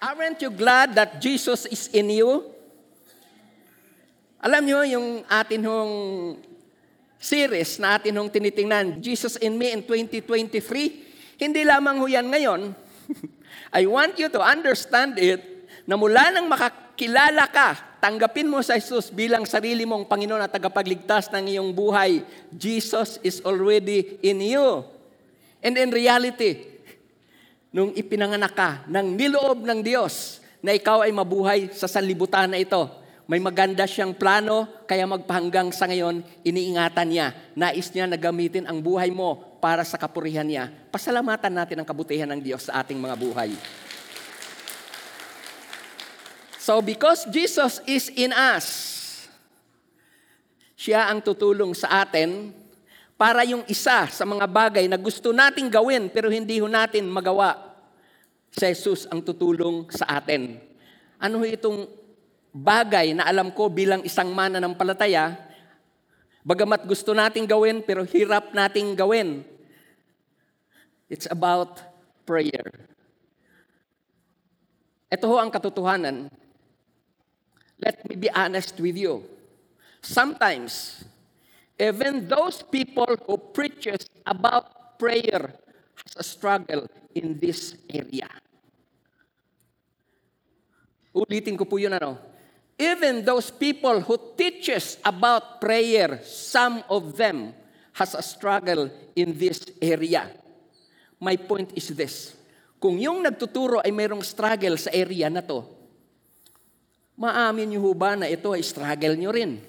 Aren't you glad that Jesus is in you? Alam nyo, yung atin hong series na atin hong tinitingnan, Jesus in Me in 2023, hindi lamang ho yan ngayon. I want you to understand it na mula nang makakilala ka, tanggapin mo sa Jesus bilang sarili mong Panginoon at tagapagligtas ng iyong buhay, Jesus is already in you. And in reality, nung ipinanganak ka ng niloob ng Diyos na ikaw ay mabuhay sa sanlibutan na ito. May maganda siyang plano, kaya magpahanggang sa ngayon, iniingatan niya. Nais niya na gamitin ang buhay mo para sa kapurihan niya. Pasalamatan natin ang kabutihan ng Diyos sa ating mga buhay. So because Jesus is in us, siya ang tutulong sa atin para yung isa sa mga bagay na gusto nating gawin pero hindi ho natin magawa, si Jesus ang tutulong sa atin. Ano itong bagay na alam ko bilang isang mana ng palataya, bagamat gusto nating gawin pero hirap nating gawin. It's about prayer. Ito ho ang katotohanan. Let me be honest with you. Sometimes, Even those people who preaches about prayer has a struggle in this area. Ulitin ko po yun ano. Even those people who teaches about prayer, some of them has a struggle in this area. My point is this. Kung yung nagtuturo ay mayroong struggle sa area na to, maamin niyo ba na ito ay struggle niyo rin?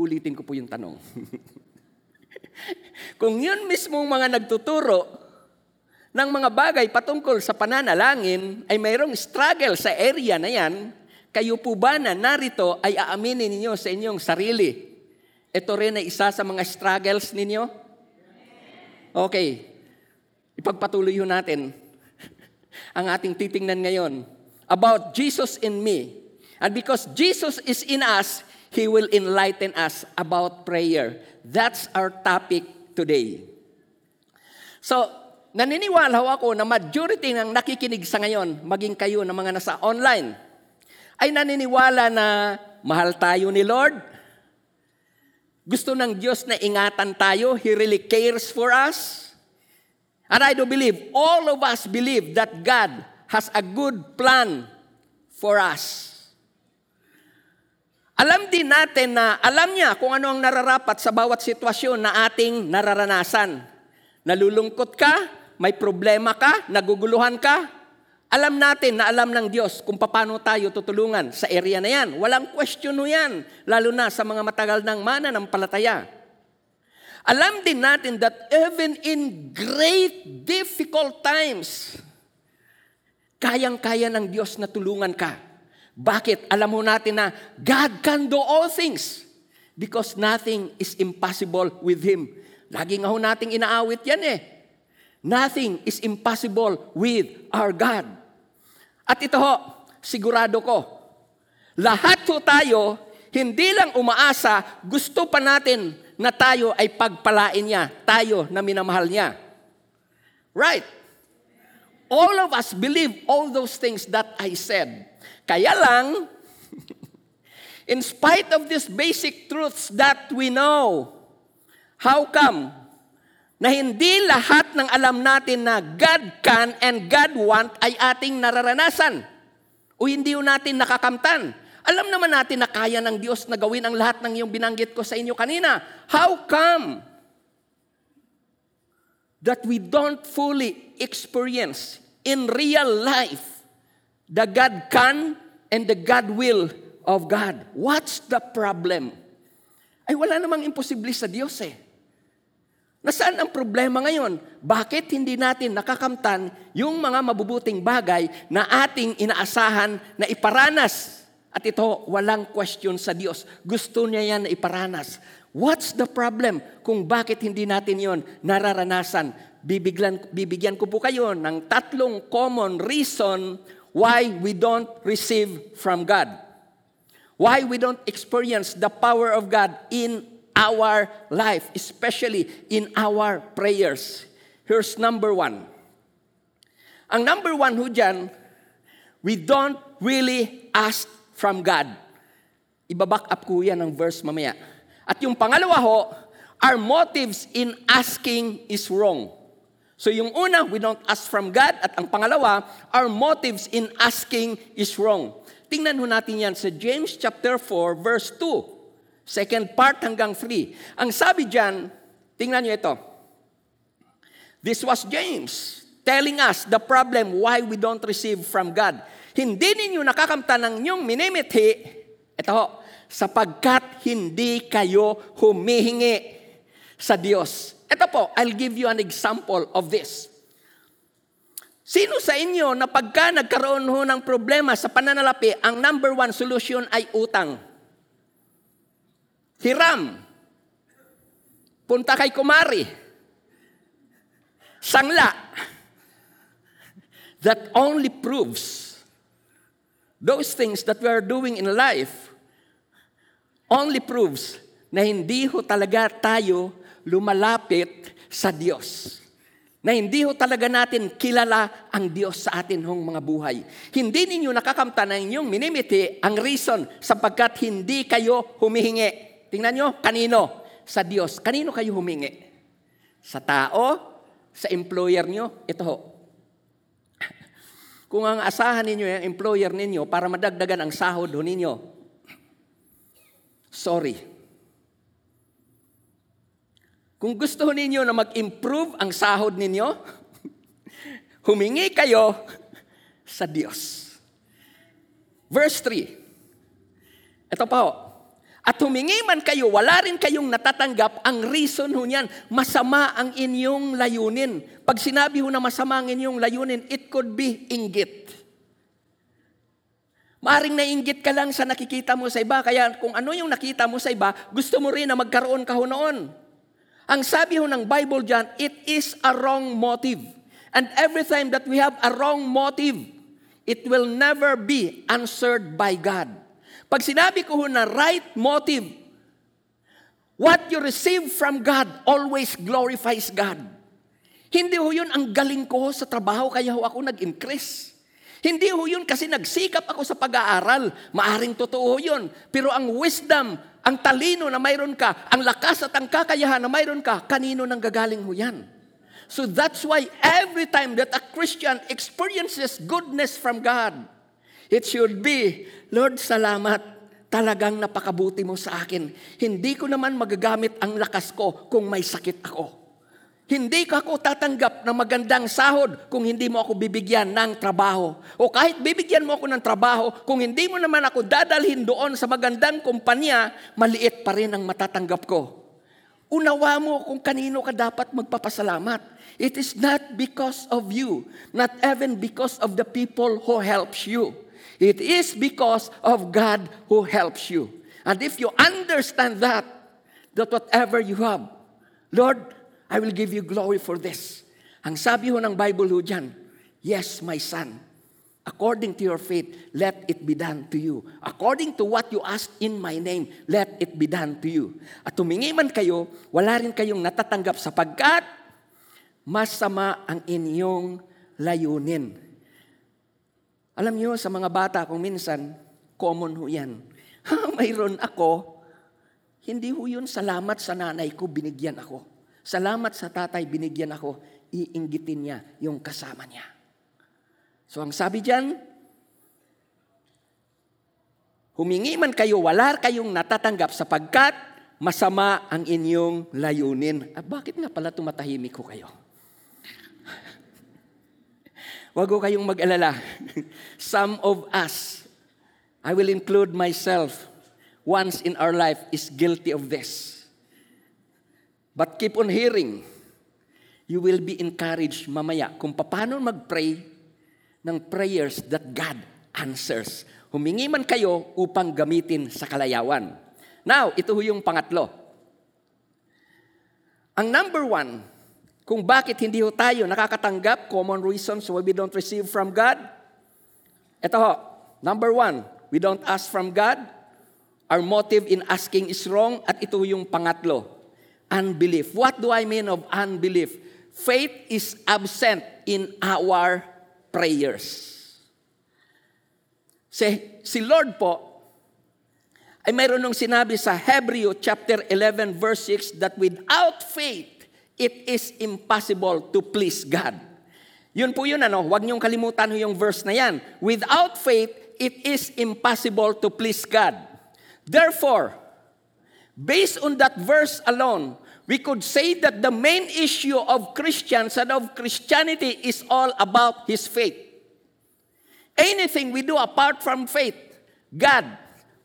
Ulitin ko po yung tanong. Kung yun mismong mga nagtuturo ng mga bagay patungkol sa pananalangin ay mayroong struggle sa area na yan, kayo po ba na narito ay aaminin ninyo sa inyong sarili? Ito rin ay isa sa mga struggles ninyo? Okay. Ipagpatuloy natin ang ating titingnan ngayon about Jesus in me. And because Jesus is in us, He will enlighten us about prayer. That's our topic today. So, naniniwala ako na majority ng nakikinig sa ngayon, maging kayo na mga nasa online, ay naniniwala na mahal tayo ni Lord. Gusto ng Diyos na ingatan tayo. He really cares for us. And I do believe, all of us believe that God has a good plan for us. Alam din natin na alam niya kung ano ang nararapat sa bawat sitwasyon na ating nararanasan. Nalulungkot ka, may problema ka, naguguluhan ka, alam natin na alam ng Diyos kung paano tayo tutulungan sa area na yan. Walang question no yan, lalo na sa mga matagal ng mana ng palataya. Alam din natin that even in great difficult times, kayang-kaya ng Diyos na tulungan ka. Bakit? Alam mo natin na God can do all things because nothing is impossible with Him. Lagi nga nating inaawit yan eh. Nothing is impossible with our God. At ito ho, sigurado ko, lahat ho tayo, hindi lang umaasa, gusto pa natin na tayo ay pagpalain niya, tayo na minamahal niya. Right? All of us believe all those things that I said. Kaya lang, in spite of these basic truths that we know, how come na hindi lahat ng alam natin na God can and God want ay ating nararanasan? O hindi natin nakakamtan? Alam naman natin na kaya ng Diyos na gawin ang lahat ng yung binanggit ko sa inyo kanina. How come that we don't fully experience in real life the God can and the God will of God. What's the problem? Ay wala namang imposible sa Diyos eh. Nasaan ang problema ngayon? Bakit hindi natin nakakamtan yung mga mabubuting bagay na ating inaasahan na iparanas? At ito, walang question sa Diyos. Gusto niya yan na iparanas. What's the problem kung bakit hindi natin yon nararanasan? Bibigyan, bibigyan ko po kayo ng tatlong common reason why we don't receive from God. Why we don't experience the power of God in our life, especially in our prayers. Here's number one. Ang number one ho dyan, we don't really ask from God. Ibaback up ko yan ng verse mamaya. At yung pangalawa ho, our motives in asking is wrong. So yung una, we don't ask from God. At ang pangalawa, our motives in asking is wrong. Tingnan ho natin yan sa James chapter 4, verse 2. Second part hanggang 3. Ang sabi dyan, tingnan nyo ito. This was James telling us the problem why we don't receive from God. Hindi ninyo nakakamta ng inyong minimithi, ito ho, sapagkat hindi kayo humihingi sa Diyos. Ito po, I'll give you an example of this. Sino sa inyo na pagka nagkaroon ho ng problema sa pananalapi, ang number one solution ay utang? Hiram. Punta kay kumari. Sangla. That only proves those things that we are doing in life only proves na hindi ho talaga tayo lumalapit sa Diyos. Na hindi ho talaga natin kilala ang Diyos sa atin hong mga buhay. Hindi ninyo nakakamta na inyong minimiti ang reason sapagkat hindi kayo humihingi. Tingnan nyo, kanino? Sa Diyos. Kanino kayo humingi? Sa tao? Sa employer nyo? Ito ho. Kung ang asahan ninyo yung employer ninyo para madagdagan ang sahod ho ninyo, sorry. Kung gusto ninyo na mag-improve ang sahod ninyo, humingi kayo sa Diyos. Verse 3. Ito pa ho. At humingi man kayo, wala rin kayong natatanggap, ang reason ho niyan, masama ang inyong layunin. Pag sinabi ho na masama ang inyong layunin, it could be inggit. Maaring nainggit ka lang sa nakikita mo sa iba, kaya kung ano yung nakita mo sa iba, gusto mo rin na magkaroon ka ho noon. Ang sabi ho ng Bible dyan, it is a wrong motive. And every time that we have a wrong motive, it will never be answered by God. Pag sinabi ko ho na right motive, what you receive from God always glorifies God. Hindi ho yun ang galing ko sa trabaho, kaya ho ako nag-increase. Hindi ho yun kasi nagsikap ako sa pag-aaral. Maaring totoo yun. Pero ang wisdom, ang talino na mayroon ka, ang lakas at ang kakayahan na mayroon ka, kanino nang gagaling ho yan? So that's why every time that a Christian experiences goodness from God, It should be, Lord, salamat. Talagang napakabuti mo sa akin. Hindi ko naman magagamit ang lakas ko kung may sakit ako. Hindi ka ako tatanggap ng magandang sahod kung hindi mo ako bibigyan ng trabaho. O kahit bibigyan mo ako ng trabaho, kung hindi mo naman ako dadalhin doon sa magandang kumpanya, maliit pa rin ang matatanggap ko. Unawa mo kung kanino ka dapat magpapasalamat. It is not because of you, not even because of the people who helps you. It is because of God who helps you. And if you understand that, that whatever you have, Lord, I will give you glory for this. Ang sabi ho ng Bible ho dyan, Yes, my son, according to your faith, let it be done to you. According to what you ask in my name, let it be done to you. At tumingi man kayo, wala rin kayong natatanggap sapagkat masama ang inyong layunin. Alam niyo, sa mga bata, kung minsan, common ho yan. Mayroon ako. Hindi ho yun, salamat sa nanay ko, binigyan ako. Salamat sa tatay, binigyan ako. Iinggitin niya yung kasama niya. So ang sabi diyan, humingi man kayo, wala kayong natatanggap sapagkat masama ang inyong layunin. Ah, bakit nga pala tumatahimik ko kayo? Huwag kayong mag-alala. Some of us, I will include myself, once in our life is guilty of this. But keep on hearing. You will be encouraged mamaya kung paano mag-pray ng prayers that God answers. Humingi man kayo upang gamitin sa kalayawan. Now, ito yung pangatlo. Ang number one, kung bakit hindi ho tayo nakakatanggap, common reasons why we don't receive from God. Ito ho, number one, we don't ask from God. Our motive in asking is wrong. At ito yung pangatlo, unbelief. What do I mean of unbelief? Faith is absent in our prayers. Si, si Lord po, ay mayroon nung sinabi sa Hebrew chapter 11 verse 6 that without faith, it is impossible to please God. Yun po yun ano, huwag niyong kalimutan yung verse na yan. Without faith, it is impossible to please God. Therefore, based on that verse alone, we could say that the main issue of Christians and of Christianity is all about His faith. Anything we do apart from faith, God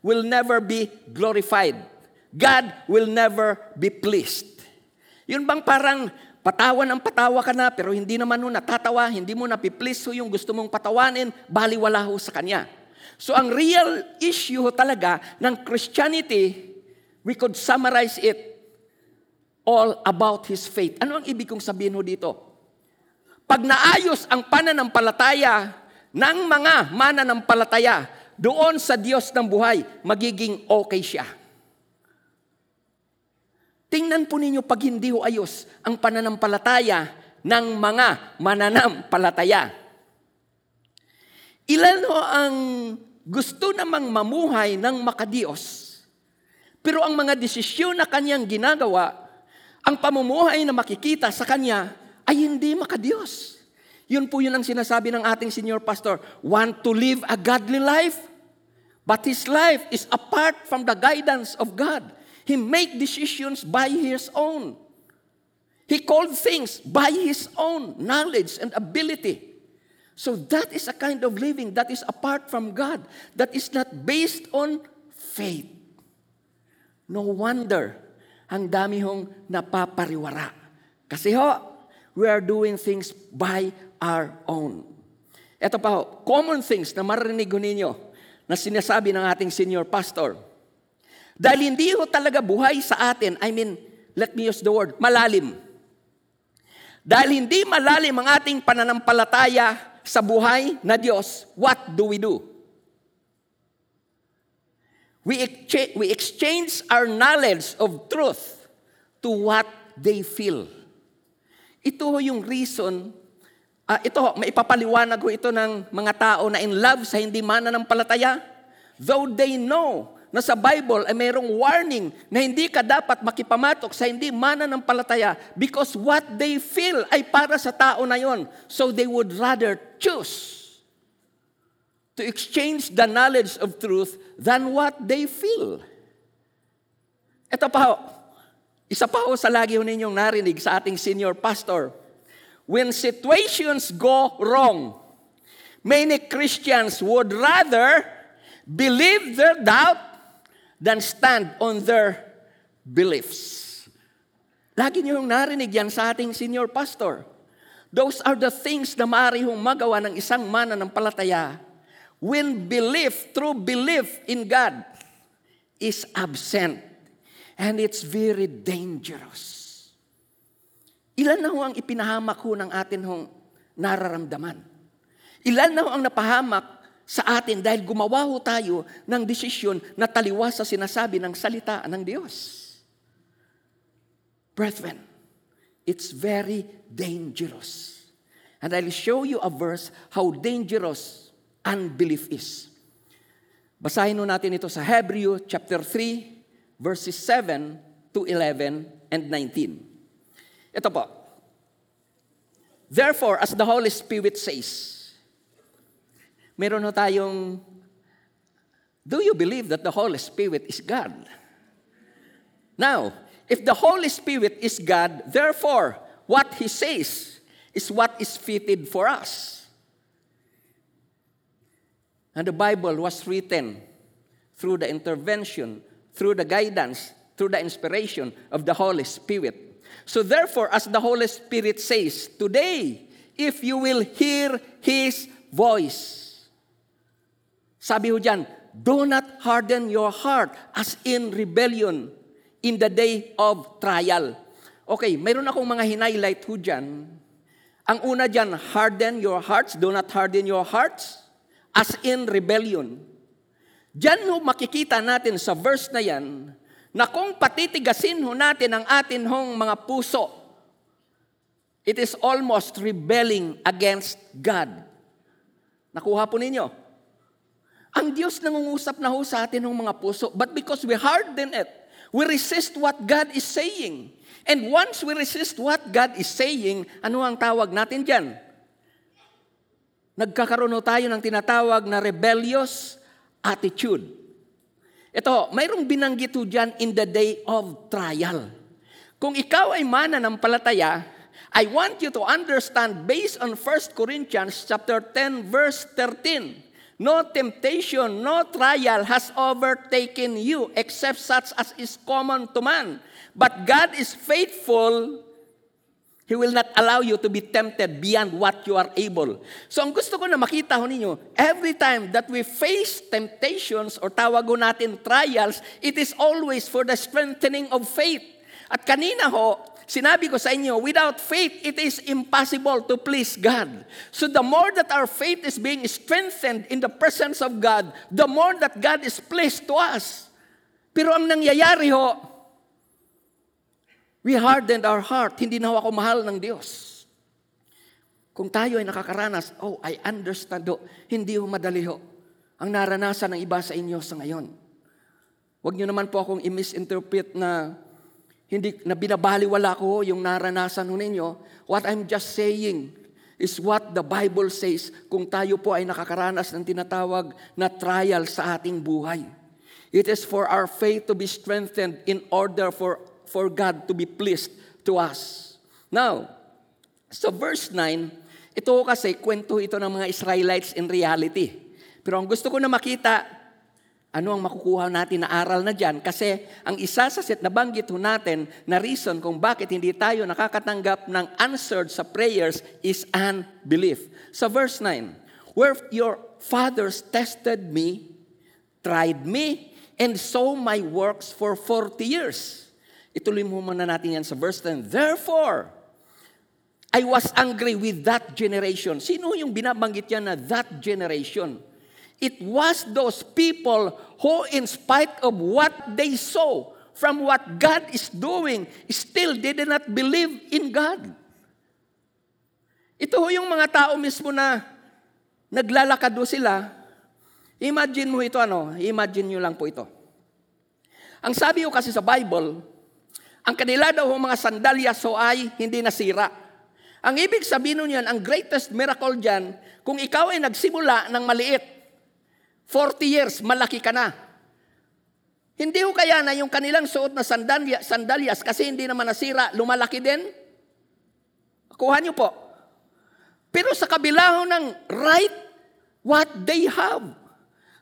will never be glorified. God will never be pleased. Yun bang parang patawa ng patawa ka na, pero hindi naman mo natatawa, hindi mo napiplease ho yung gusto mong patawanin, baliwala ho sa Kanya. So ang real issue ho talaga ng Christianity, we could summarize it all about His faith. Ano ang ibig kong sabihin ho dito? Pag naayos ang pananampalataya ng mga mananampalataya doon sa Diyos ng buhay, magiging okay siya. Tingnan po ninyo pag hindi ho ayos ang pananampalataya ng mga mananampalataya. Ilan ho ang gusto namang mamuhay ng makadiyos, pero ang mga desisyon na kanyang ginagawa, ang pamumuhay na makikita sa kanya ay hindi makadiyos. Yun po yun ang sinasabi ng ating senior pastor, want to live a godly life, but his life is apart from the guidance of God. He make decisions by his own. He called things by his own knowledge and ability. So that is a kind of living that is apart from God, that is not based on faith. No wonder ang dami hong napapariwara. Kasi ho, we are doing things by our own. Ito pa ho, common things na marinig ninyo na sinasabi ng ating senior pastor. Dahil hindi ho talaga buhay sa atin, I mean, let me use the word, malalim. Dahil hindi malalim ang ating pananampalataya sa buhay na Diyos, what do we do? We exchange, we exchange our knowledge of truth to what they feel. Ito ho yung reason, uh, ito ho, maipapaliwanag ho ito ng mga tao na in love sa hindi mananampalataya. Though they know na sa Bible ay mayroong warning na hindi ka dapat makipamatok sa hindi mananampalataya because what they feel ay para sa tao na yon. So they would rather choose to exchange the knowledge of truth than what they feel. Ito pa ho, isa pa ho sa lagi ho ninyong narinig sa ating senior pastor. When situations go wrong, many Christians would rather believe their doubt than stand on their beliefs. Lagi niyo yung narinig yan sa ating senior pastor. Those are the things na maaari hong magawa ng isang mananampalataya when belief, true belief in God is absent. And it's very dangerous. Ilan na ho ang ipinahamak ho ng atin hong nararamdaman? Ilan na ho ang napahamak sa atin dahil gumawa ho tayo ng desisyon na taliwas sa sinasabi ng salita ng Diyos. Brethren, it's very dangerous. And I'll show you a verse how dangerous unbelief is. Basahin natin ito sa Hebrew chapter 3 verses 7 to 11 and 19. Ito po. Therefore, as the Holy Spirit says, meron ho tayong, do you believe that the Holy Spirit is God? Now, if the Holy Spirit is God, therefore, what He says is what is fitted for us. And the Bible was written through the intervention, through the guidance, through the inspiration of the Holy Spirit. So therefore, as the Holy Spirit says, today, if you will hear His voice, sabi ho dyan, do not harden your heart as in rebellion in the day of trial. Okay, mayroon akong mga hinighlight ho dyan. Ang una dyan, harden your hearts, do not harden your hearts as in rebellion. Diyan ho makikita natin sa verse na yan, na kung patitigasin ho natin ang atin hong mga puso, it is almost rebelling against God. Nakuha po ninyo? Ang Diyos nangungusap na ho sa atin ng mga puso, but because we harden it, we resist what God is saying. And once we resist what God is saying, ano ang tawag natin dyan? Nagkakaroon ho tayo ng tinatawag na rebellious attitude. Ito, mayroong binanggit ho dyan in the day of trial. Kung ikaw ay mananampalataya, I want you to understand based on 1 Corinthians chapter 10 verse 13. No temptation, no trial has overtaken you except such as is common to man. But God is faithful He will not allow you to be tempted beyond what you are able. So ang gusto ko na makita ho ninyo, every time that we face temptations or tawag ho natin trials, it is always for the strengthening of faith. At kanina ho, sinabi ko sa inyo, without faith, it is impossible to please God. So the more that our faith is being strengthened in the presence of God, the more that God is pleased to us. Pero ang nangyayari ho, We hardened our heart. Hindi na ako mahal ng Diyos. Kung tayo ay nakakaranas, oh, I understand ho. Hindi ho madali ho. Ang naranasan ng iba sa inyo sa ngayon. Huwag niyo naman po akong i-misinterpret na hindi na binabaliwala ko yung naranasan ho ninyo. What I'm just saying is what the Bible says kung tayo po ay nakakaranas ng tinatawag na trial sa ating buhay. It is for our faith to be strengthened in order for for God to be pleased to us. Now, so verse 9, ito kasi kwento ito ng mga Israelites in reality. Pero ang gusto ko na makita, ano ang makukuha natin na aral na dyan? Kasi ang isa sa set na banggit ho natin na reason kung bakit hindi tayo nakakatanggap ng answered sa prayers is unbelief. Sa verse 9, Where your fathers tested me, tried me, and saw my works for 40 years. Ituloy mo muna natin yan sa verse 10. Therefore, I was angry with that generation. Sino yung binabanggit yan na that generation? It was those people who in spite of what they saw from what God is doing, still did not believe in God. Ito ho yung mga tao mismo na naglalakad do sila. Imagine mo ito ano, imagine nyo lang po ito. Ang sabi ko kasi sa Bible, ang kanila daw mga sandalyas so ay hindi nasira. Ang ibig sabihin nun yan, ang greatest miracle dyan, kung ikaw ay nagsimula ng maliit, 40 years, malaki ka na. Hindi ho kaya na yung kanilang suot na sandalya, sandalyas kasi hindi naman nasira, lumalaki din? Kuha niyo po. Pero sa kabila ho ng right what they have.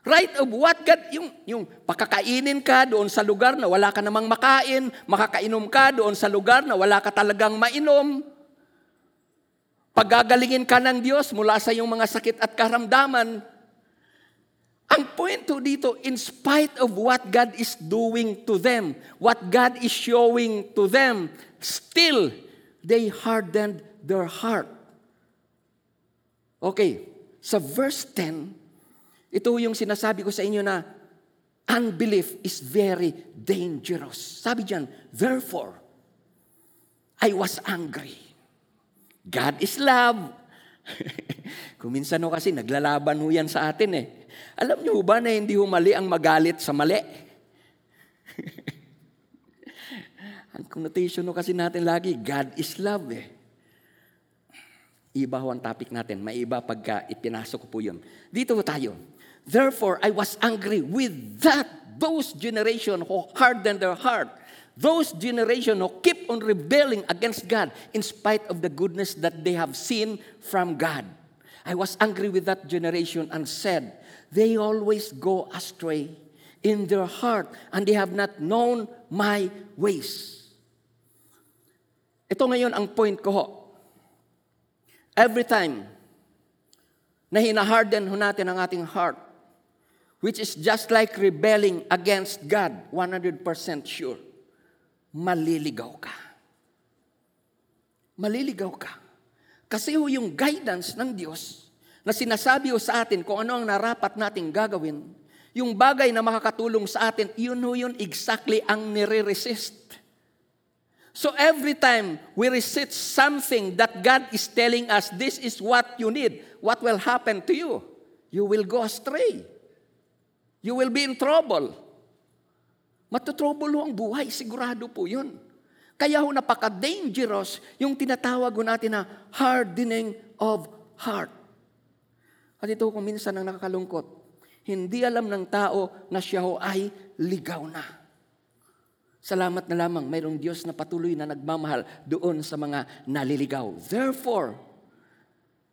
Right of what God, yung, yung pakakainin ka doon sa lugar na wala ka namang makain, makakainom ka doon sa lugar na wala ka talagang mainom. Pagagalingin ka ng Diyos mula sa iyong mga sakit at karamdaman. Ang point dito, in spite of what God is doing to them, what God is showing to them, still, they hardened their heart. Okay, sa verse 10, ito yung sinasabi ko sa inyo na unbelief is very dangerous. Sabi diyan, therefore, I was angry. God is love. Kung minsan no kasi naglalaban ho yan sa atin eh. Alam niyo ba na hindi ho mali ang magalit sa mali? ang connotation no kasi natin lagi, God is love eh. Iba ho ang topic natin. May iba pagka ipinasok ko po yun. Dito tayo. Therefore, I was angry with that, those generation who hardened their heart, those generation who keep on rebelling against God in spite of the goodness that they have seen from God. I was angry with that generation and said, They always go astray in their heart, and they have not known my ways. Ito ngayon ang point ko. Every time na hinaharden ho natin ang ating heart, which is just like rebelling against God, 100% sure, maliligaw ka. Maliligaw ka. Kasi ho yung guidance ng Diyos na sinasabi ho sa atin kung ano ang narapat nating gagawin, yung bagay na makakatulong sa atin, yun ho yun exactly ang nire-resist. So every time we resist something that God is telling us, this is what you need, what will happen to you? you will go astray. You will be in trouble. Matutrouble ho ang buhay, sigurado po yun. Kaya ho napaka-dangerous yung tinatawag ho natin na hardening of heart. At ito kung minsan ang nakakalungkot, hindi alam ng tao na siya ho ay ligaw na. Salamat na lamang, mayroong Diyos na patuloy na nagmamahal doon sa mga naliligaw. Therefore,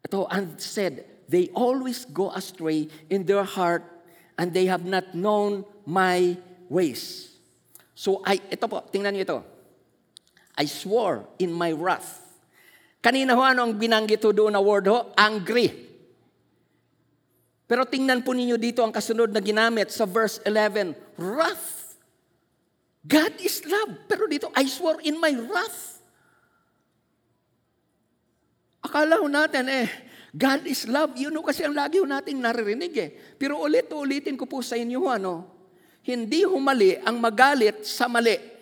ito, and said, they always go astray in their heart and they have not known my ways. So, I, ito po, tingnan niyo ito. I swore in my wrath. Kanina ho, ano ang binanggit ho doon na word ho? Angry. Pero tingnan po ninyo dito ang kasunod na ginamit sa verse 11. Wrath. God is love. Pero dito, I swore in my wrath. Akala ho natin eh, God is love. Yun ho kasi ang lagi nating naririnig eh. Pero ulit-ulitin ko po sa inyo ano, hindi ho mali ang magalit sa mali.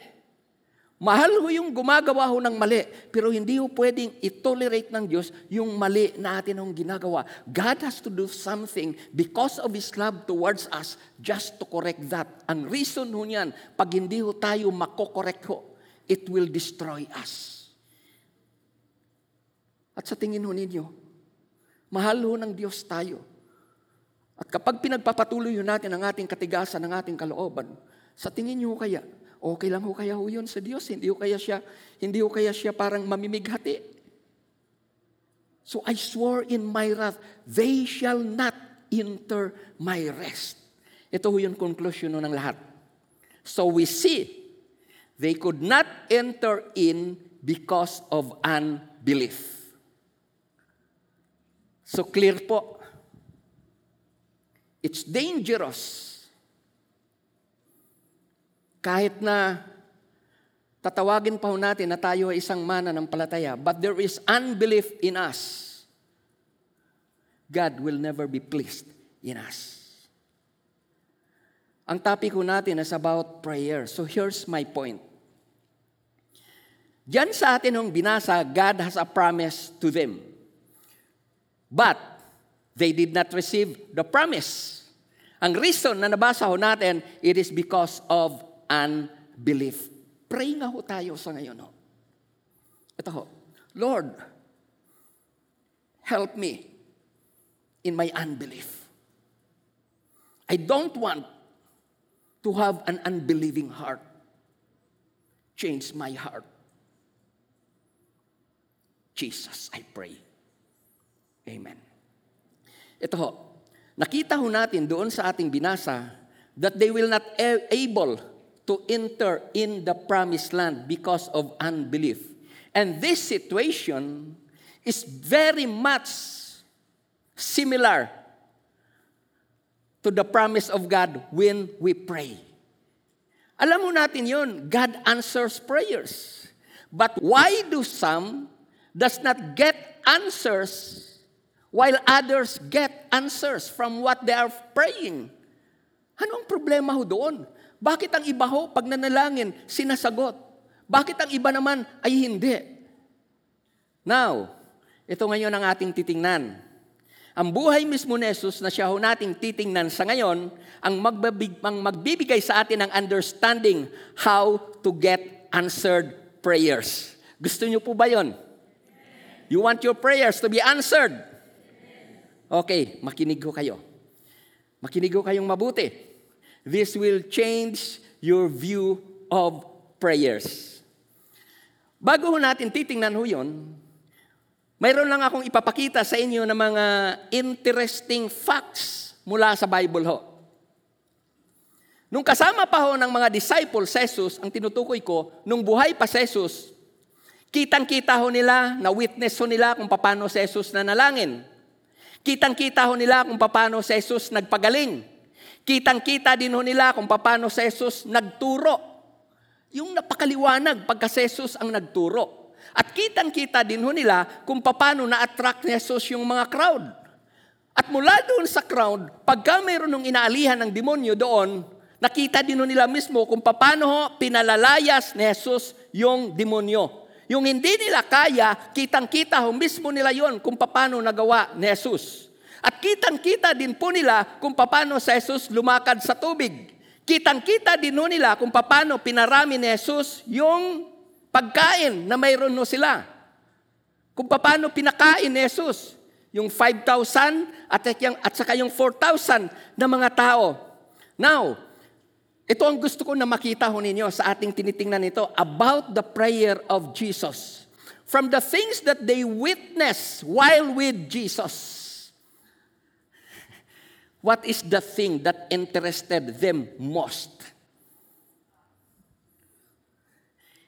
Mahal ho yung gumagawa ho ng mali, pero hindi ho pwedeng i-tolerate ng Diyos yung mali na atin hong ginagawa. God has to do something because of His love towards us just to correct that. Ang reason ho niyan, pag hindi ho tayo makokorek ho, it will destroy us. At sa tingin ho ninyo, mahal ho ng Diyos tayo. At kapag pinagpapatuloy ho natin ang ating katigasan, ang ating kalooban, sa tingin niyo kaya, Okay lang ho kaya ho yun sa Diyos. Hindi ho kaya siya, hindi ho kaya siya parang mamimighati. So I swore in my wrath, they shall not enter my rest. Ito ho yung conclusion ng lahat. So we see, they could not enter in because of unbelief. So clear po, it's dangerous kahit na tatawagin pa ho natin na tayo ay isang mana ng palataya, but there is unbelief in us, God will never be pleased in us. Ang topic ko natin is about prayer. So here's my point. Diyan sa atin hong binasa, God has a promise to them. But they did not receive the promise. Ang reason na nabasa ho natin, it is because of unbelief. Pray nga ho tayo sa ngayon. Ho. Ito ho, Lord, help me in my unbelief. I don't want to have an unbelieving heart. Change my heart. Jesus, I pray. Amen. Ito ho, nakita ho natin doon sa ating binasa that they will not able to enter in the promised land because of unbelief. And this situation is very much similar to the promise of God when we pray. Alam mo natin yun, God answers prayers. But why do some does not get answers while others get answers from what they are praying? Ano ang problema ho doon? Bakit ang iba ho, pag nanalangin, sinasagot? Bakit ang iba naman ay hindi? Now, ito ngayon ang ating titingnan. Ang buhay mismo ni Jesus na siya ho nating titingnan sa ngayon, ang, magbabig, ang magbibigay sa atin ng understanding how to get answered prayers. Gusto niyo po ba yon? You want your prayers to be answered? Okay, makinig ko kayo. Makinig ko kayong mabuti. This will change your view of prayers. Bago ho natin titingnan ho yun, mayroon lang akong ipapakita sa inyo ng mga interesting facts mula sa Bible ho. Nung kasama pa ho ng mga disciples sa Jesus, ang tinutukoy ko, nung buhay pa sa Jesus, kitang-kita ho nila, na witness ho nila kung paano si Jesus nanalangin. Kitang-kita ho nila kung paano si Jesus nagpagaling. Kitang-kita din ho nila kung paano si Jesus nagturo. Yung napakaliwanag pagka si Jesus ang nagturo. At kitang-kita din ho nila kung paano na-attract ni Jesus yung mga crowd. At mula doon sa crowd, pagka mayroon ng inaalihan ng demonyo doon, nakita din ho nila mismo kung paano ho pinalalayas ni Jesus yung demonyo. Yung hindi nila kaya, kitang-kita ho mismo nila yon kung paano nagawa ni Jesus. At kitang-kita din po nila kung paano si Jesus lumakad sa tubig. Kitang-kita din po nila kung paano pinarami ni Jesus yung pagkain na mayroon no sila. Kung paano pinakain ni Jesus yung 5,000 at, at saka yung 4,000 na mga tao. Now, ito ang gusto ko na makita ho ninyo sa ating tinitingnan ito about the prayer of Jesus. From the things that they witness while with Jesus. What is the thing that interested them most?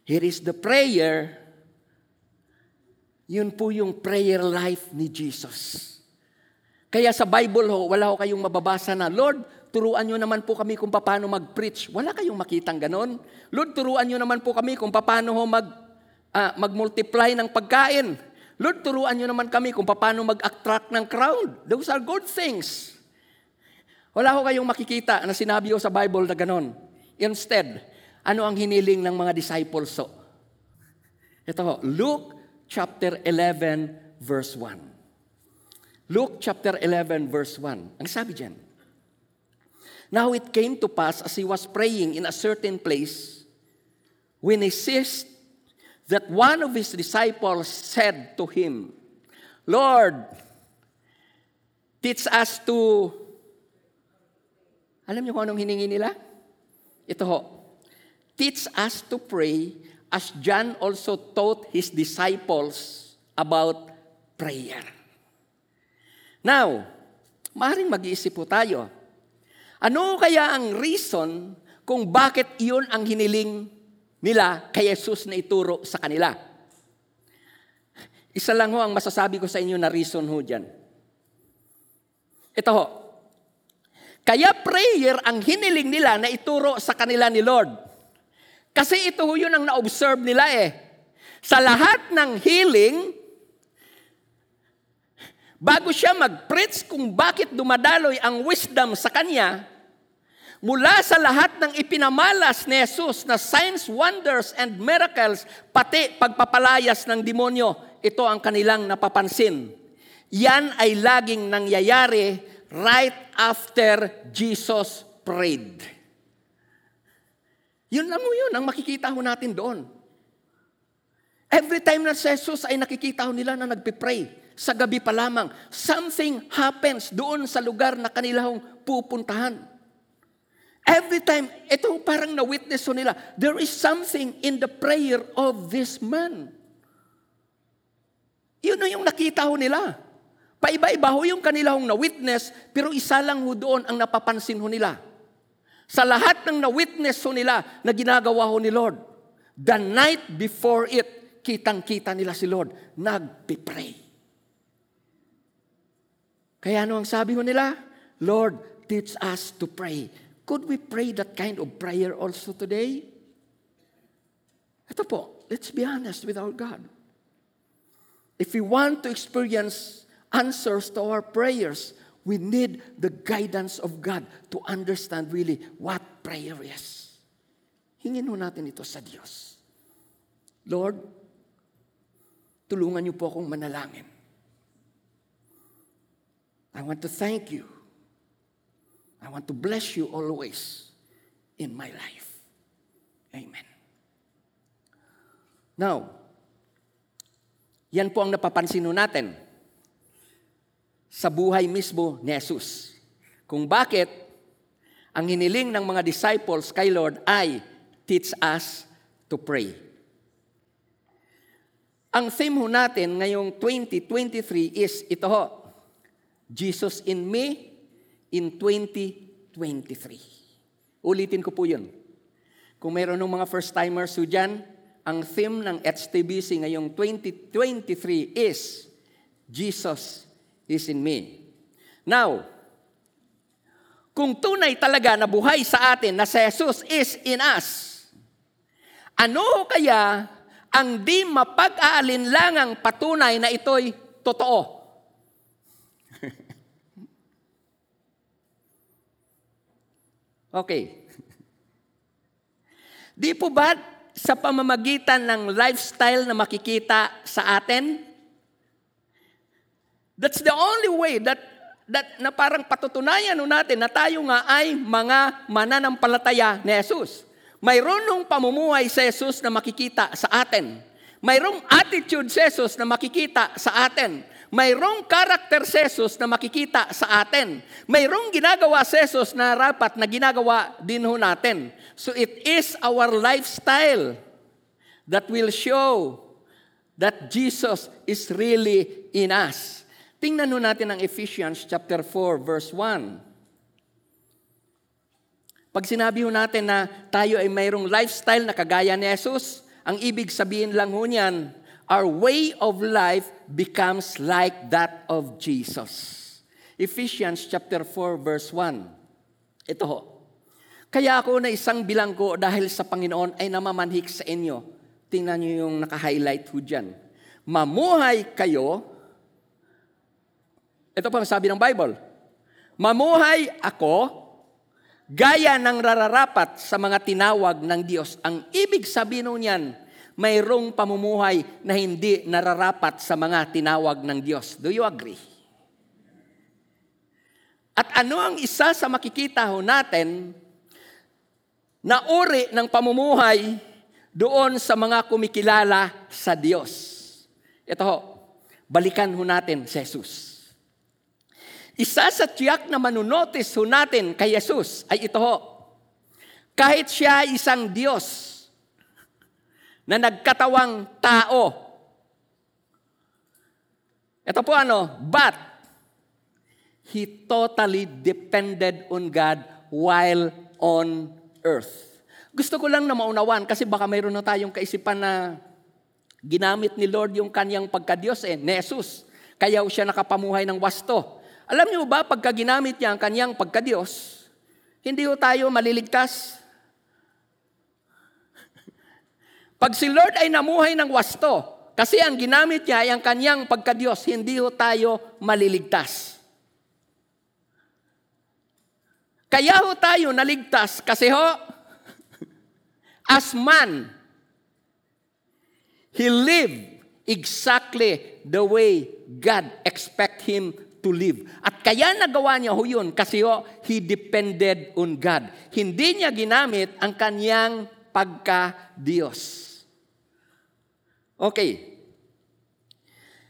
Here is the prayer. Yun po yung prayer life ni Jesus. Kaya sa Bible ho, wala ho kayong mababasa na, Lord, turuan nyo naman po kami kung paano mag-preach. Wala kayong makitang ganon. Lord, turuan nyo naman po kami kung paano ho mag, uh, mag-multiply ng pagkain. Lord, turuan nyo naman kami kung paano mag-attract ng crowd. Those are good things. Wala ko kayong makikita na sinabi ko sa Bible na ganon. Instead, ano ang hiniling ng mga disciples so? Ito ho, Luke chapter 11 verse 1. Luke chapter 11 verse 1. Ang sabi diyan, Now it came to pass as he was praying in a certain place, when he ceased, that one of his disciples said to him, Lord, teach us to alam niyo kung anong hiningi nila? Ito ho. Teach us to pray as John also taught his disciples about prayer. Now, maaaring mag-iisip po tayo. Ano kaya ang reason kung bakit iyon ang hiniling nila kay Jesus na ituro sa kanila? Isa lang ho ang masasabi ko sa inyo na reason ho dyan. Ito ho, kaya prayer ang hiniling nila na ituro sa kanila ni Lord. Kasi ito ho yun ang na-observe nila eh. Sa lahat ng healing, bago siya mag-preach kung bakit dumadaloy ang wisdom sa kanya, mula sa lahat ng ipinamalas ni Jesus na signs, wonders, and miracles, pati pagpapalayas ng demonyo, ito ang kanilang napapansin. Yan ay laging nangyayari right after Jesus prayed. Yun lang yun, ang makikita ho natin doon. Every time na si Jesus ay nakikita ho nila na nagpipray, sa gabi pa lamang, something happens doon sa lugar na kanila hong pupuntahan. Every time, ito parang na-witness ho nila, there is something in the prayer of this man. Yun yung nakita ho nila. Paiba-iba ho yung kanilang na-witness, pero isa lang ho doon ang napapansin ho nila. Sa lahat ng na-witness ho nila na ginagawa ho ni Lord, the night before it, kitang-kita nila si Lord, nagpipray. Kaya ano ang sabi ho nila? Lord, teach us to pray. Could we pray that kind of prayer also today? Ito po, let's be honest with our God. If we want to experience answers to our prayers, we need the guidance of God to understand really what prayer is. Hingin ho natin ito sa Diyos. Lord, tulungan niyo po akong manalangin. I want to thank you. I want to bless you always in my life. Amen. Now, yan po ang napapansin natin sa buhay mismo ni Jesus. Kung bakit ang hiniling ng mga disciples kay Lord ay teach us to pray. Ang theme ho natin ngayong 2023 is ito ho, Jesus in me in 2023. Ulitin ko po yun. Kung mayroon ng mga first-timers ho dyan, ang theme ng HTBC ngayong 2023 is Jesus is in me. Now, kung tunay talaga na buhay sa atin na si Jesus is in us, ano kaya ang di mapag-aalinlangang patunay na ito'y totoo? Okay. Di po ba sa pamamagitan ng lifestyle na makikita sa atin, That's the only way that that, na parang patutunayan natin na tayo nga ay mga mananampalataya ni Jesus. Mayroon nung pamumuhay sa Jesus na makikita sa atin. Mayroong attitude sa Jesus na makikita sa atin. Mayroong character sa Jesus na makikita sa atin. Mayroong ginagawa sa Jesus na rapat na ginagawa din ho natin. So it is our lifestyle that will show that Jesus is really in us. Tingnan ho natin ang Ephesians chapter 4 verse 1. Pag sinabi ho natin na tayo ay mayroong lifestyle na kagaya ni Jesus, ang ibig sabihin lang ho niyan, our way of life becomes like that of Jesus. Ephesians chapter 4 verse 1. Ito ho. Kaya ako na isang bilanggo dahil sa Panginoon ay namamanhik sa inyo. Tingnan niyo yung naka-highlight ho dyan. Mamuhay kayo ito pa ang sabi ng Bible. Mamuhay ako gaya ng rararapat sa mga tinawag ng Diyos. Ang ibig sabihin nun yan, mayroong pamumuhay na hindi nararapat sa mga tinawag ng Diyos. Do you agree? At ano ang isa sa makikita ho natin na uri ng pamumuhay doon sa mga kumikilala sa Diyos? Ito ho, balikan ho natin si Jesus. Isa sa tiyak na manunotis ho natin kay Jesus ay ito ho. Kahit siya ay isang Diyos na nagkatawang tao. Ito po ano, but he totally depended on God while on earth. Gusto ko lang na maunawan kasi baka mayroon na tayong kaisipan na ginamit ni Lord yung kanyang pagka-Diyos eh, ni Jesus. Kaya siya nakapamuhay ng wasto. Alam niyo ba, pagka ginamit niya ang kanyang pagkadiyos, hindi ho tayo maliligtas. Pag si Lord ay namuhay ng wasto, kasi ang ginamit niya ay ang kanyang pagkadiyos, hindi ho tayo maliligtas. Kaya ho tayo naligtas kasi ho, as man, he lived exactly the way God expect him to live. At kaya nagawa niya ho yun kasi ho, he depended on God. Hindi niya ginamit ang kanyang pagka-Diyos. Okay.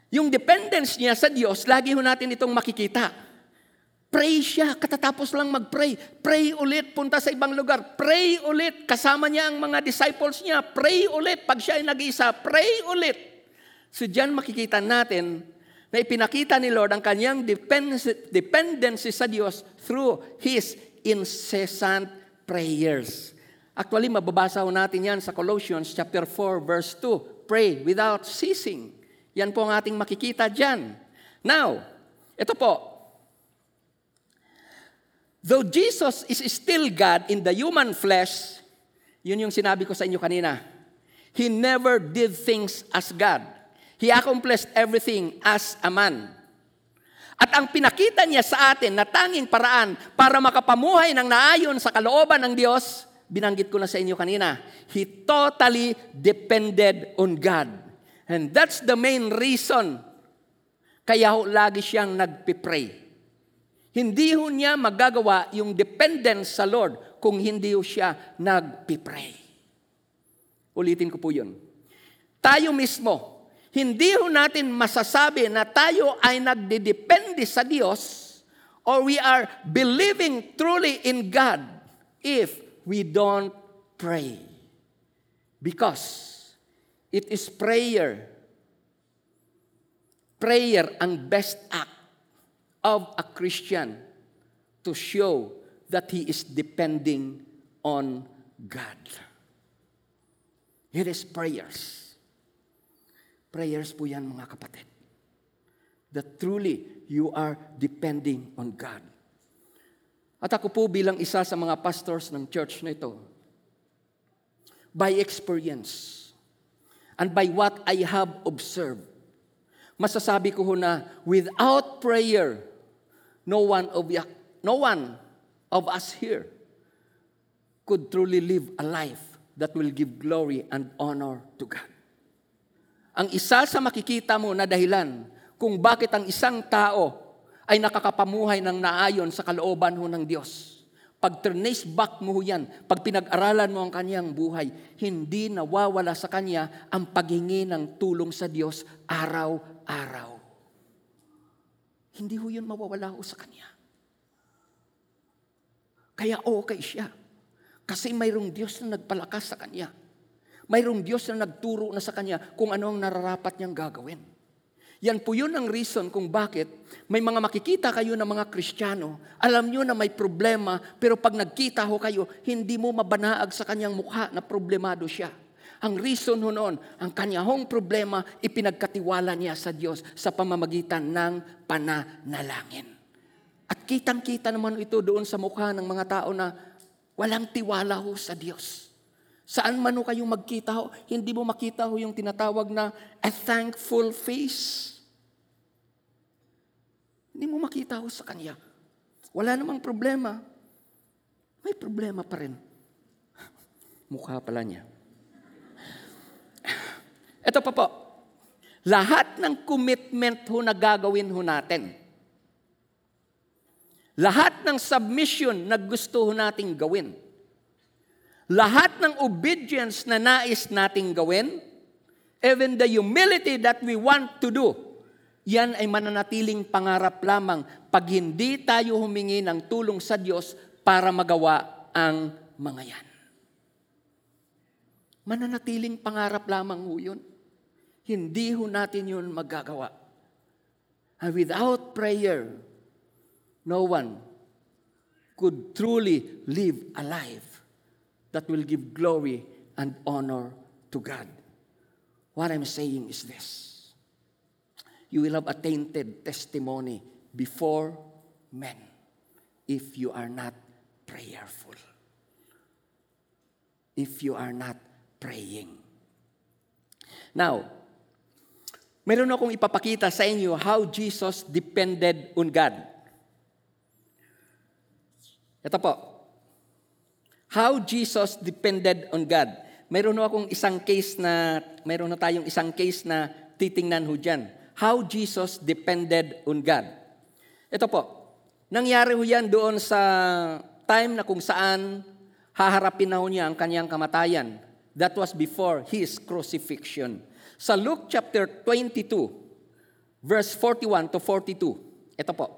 Yung dependence niya sa Diyos, lagi ho natin itong makikita. Pray siya, katatapos lang mag-pray. Pray ulit, punta sa ibang lugar. Pray ulit, kasama niya ang mga disciples niya. Pray ulit, pag siya ay nag-isa, pray ulit. So diyan makikita natin na ipinakita ni Lord ang kanyang dependency sa Diyos through His incessant prayers. Actually, mababasa ho natin yan sa Colossians chapter 4 verse 2. Pray without ceasing. Yan po ang ating makikita dyan. Now, ito po. Though Jesus is still God in the human flesh, yun yung sinabi ko sa inyo kanina, He never did things as God. He accomplished everything as a man. At ang pinakita niya sa atin na tanging paraan para makapamuhay ng naayon sa kalooban ng Diyos, binanggit ko na sa inyo kanina, He totally depended on God. And that's the main reason kaya ho lagi siyang nagpipray. Hindi ho niya magagawa yung dependence sa Lord kung hindi ho siya nagpipray. Ulitin ko po yun. Tayo mismo, hindi ho natin masasabi na tayo ay nagdidepende sa Diyos or we are believing truly in God if we don't pray. Because it is prayer. Prayer ang best act of a Christian to show that he is depending on God. It is prayers. Prayers po yan mga kapatid. That truly you are depending on God. At ako po bilang isa sa mga pastors ng church na ito, by experience and by what I have observed, masasabi ko ho na without prayer, no one of no one of us here could truly live a life that will give glory and honor to God. Ang isa sa makikita mo na dahilan kung bakit ang isang tao ay nakakapamuhay ng naayon sa kalooban ho ng Diyos. Pag trace back mo yan, pag pinag-aralan mo ang kanyang buhay, hindi nawawala sa kanya ang paghingi ng tulong sa Diyos araw-araw. Hindi ho yun mawawala ho sa kanya. Kaya okay siya. Kasi mayroong Diyos na nagpalakas sa kanya. Mayroong Diyos na nagturo na sa kanya kung ano ang nararapat niyang gagawin. Yan po yun ang reason kung bakit may mga makikita kayo ng mga Kristiyano, alam nyo na may problema, pero pag nagkita ho kayo, hindi mo mabanaag sa kanyang mukha na problemado siya. Ang reason ho noon, ang kanyahong problema, ipinagkatiwala niya sa Diyos sa pamamagitan ng pananalangin. At kitang-kita naman ito doon sa mukha ng mga tao na walang tiwala ho sa Diyos. Saan man ho kayong magkita ho, hindi mo makita ho yung tinatawag na a thankful face. Hindi mo makita ho sa kanya. Wala namang problema. May problema pa rin. Mukha pala niya. Ito pa po. Lahat ng commitment ho na gagawin ho natin. Lahat ng submission na gusto ho nating gawin. Lahat ng obedience na nais nating gawin, even the humility that we want to do, yan ay mananatiling pangarap lamang pag hindi tayo humingi ng tulong sa Diyos para magawa ang mga yan. Mananatiling pangarap lamang ho yun. Hindi ho natin yun magagawa. And without prayer, no one could truly live a life that will give glory and honor to God. What I'm saying is this you will have a tainted testimony before men if you are not prayerful. If you are not praying. Now, meron akong ipapakita sa inyo how Jesus depended on God. Ito po. How Jesus depended on God. Meron akong isang case na, meron na tayong isang case na titingnan ho dyan how Jesus depended on God. Ito po, nangyari ho yan doon sa time na kung saan haharapin na ho niya ang kanyang kamatayan. That was before his crucifixion. Sa Luke chapter 22, verse 41 to 42. Ito po.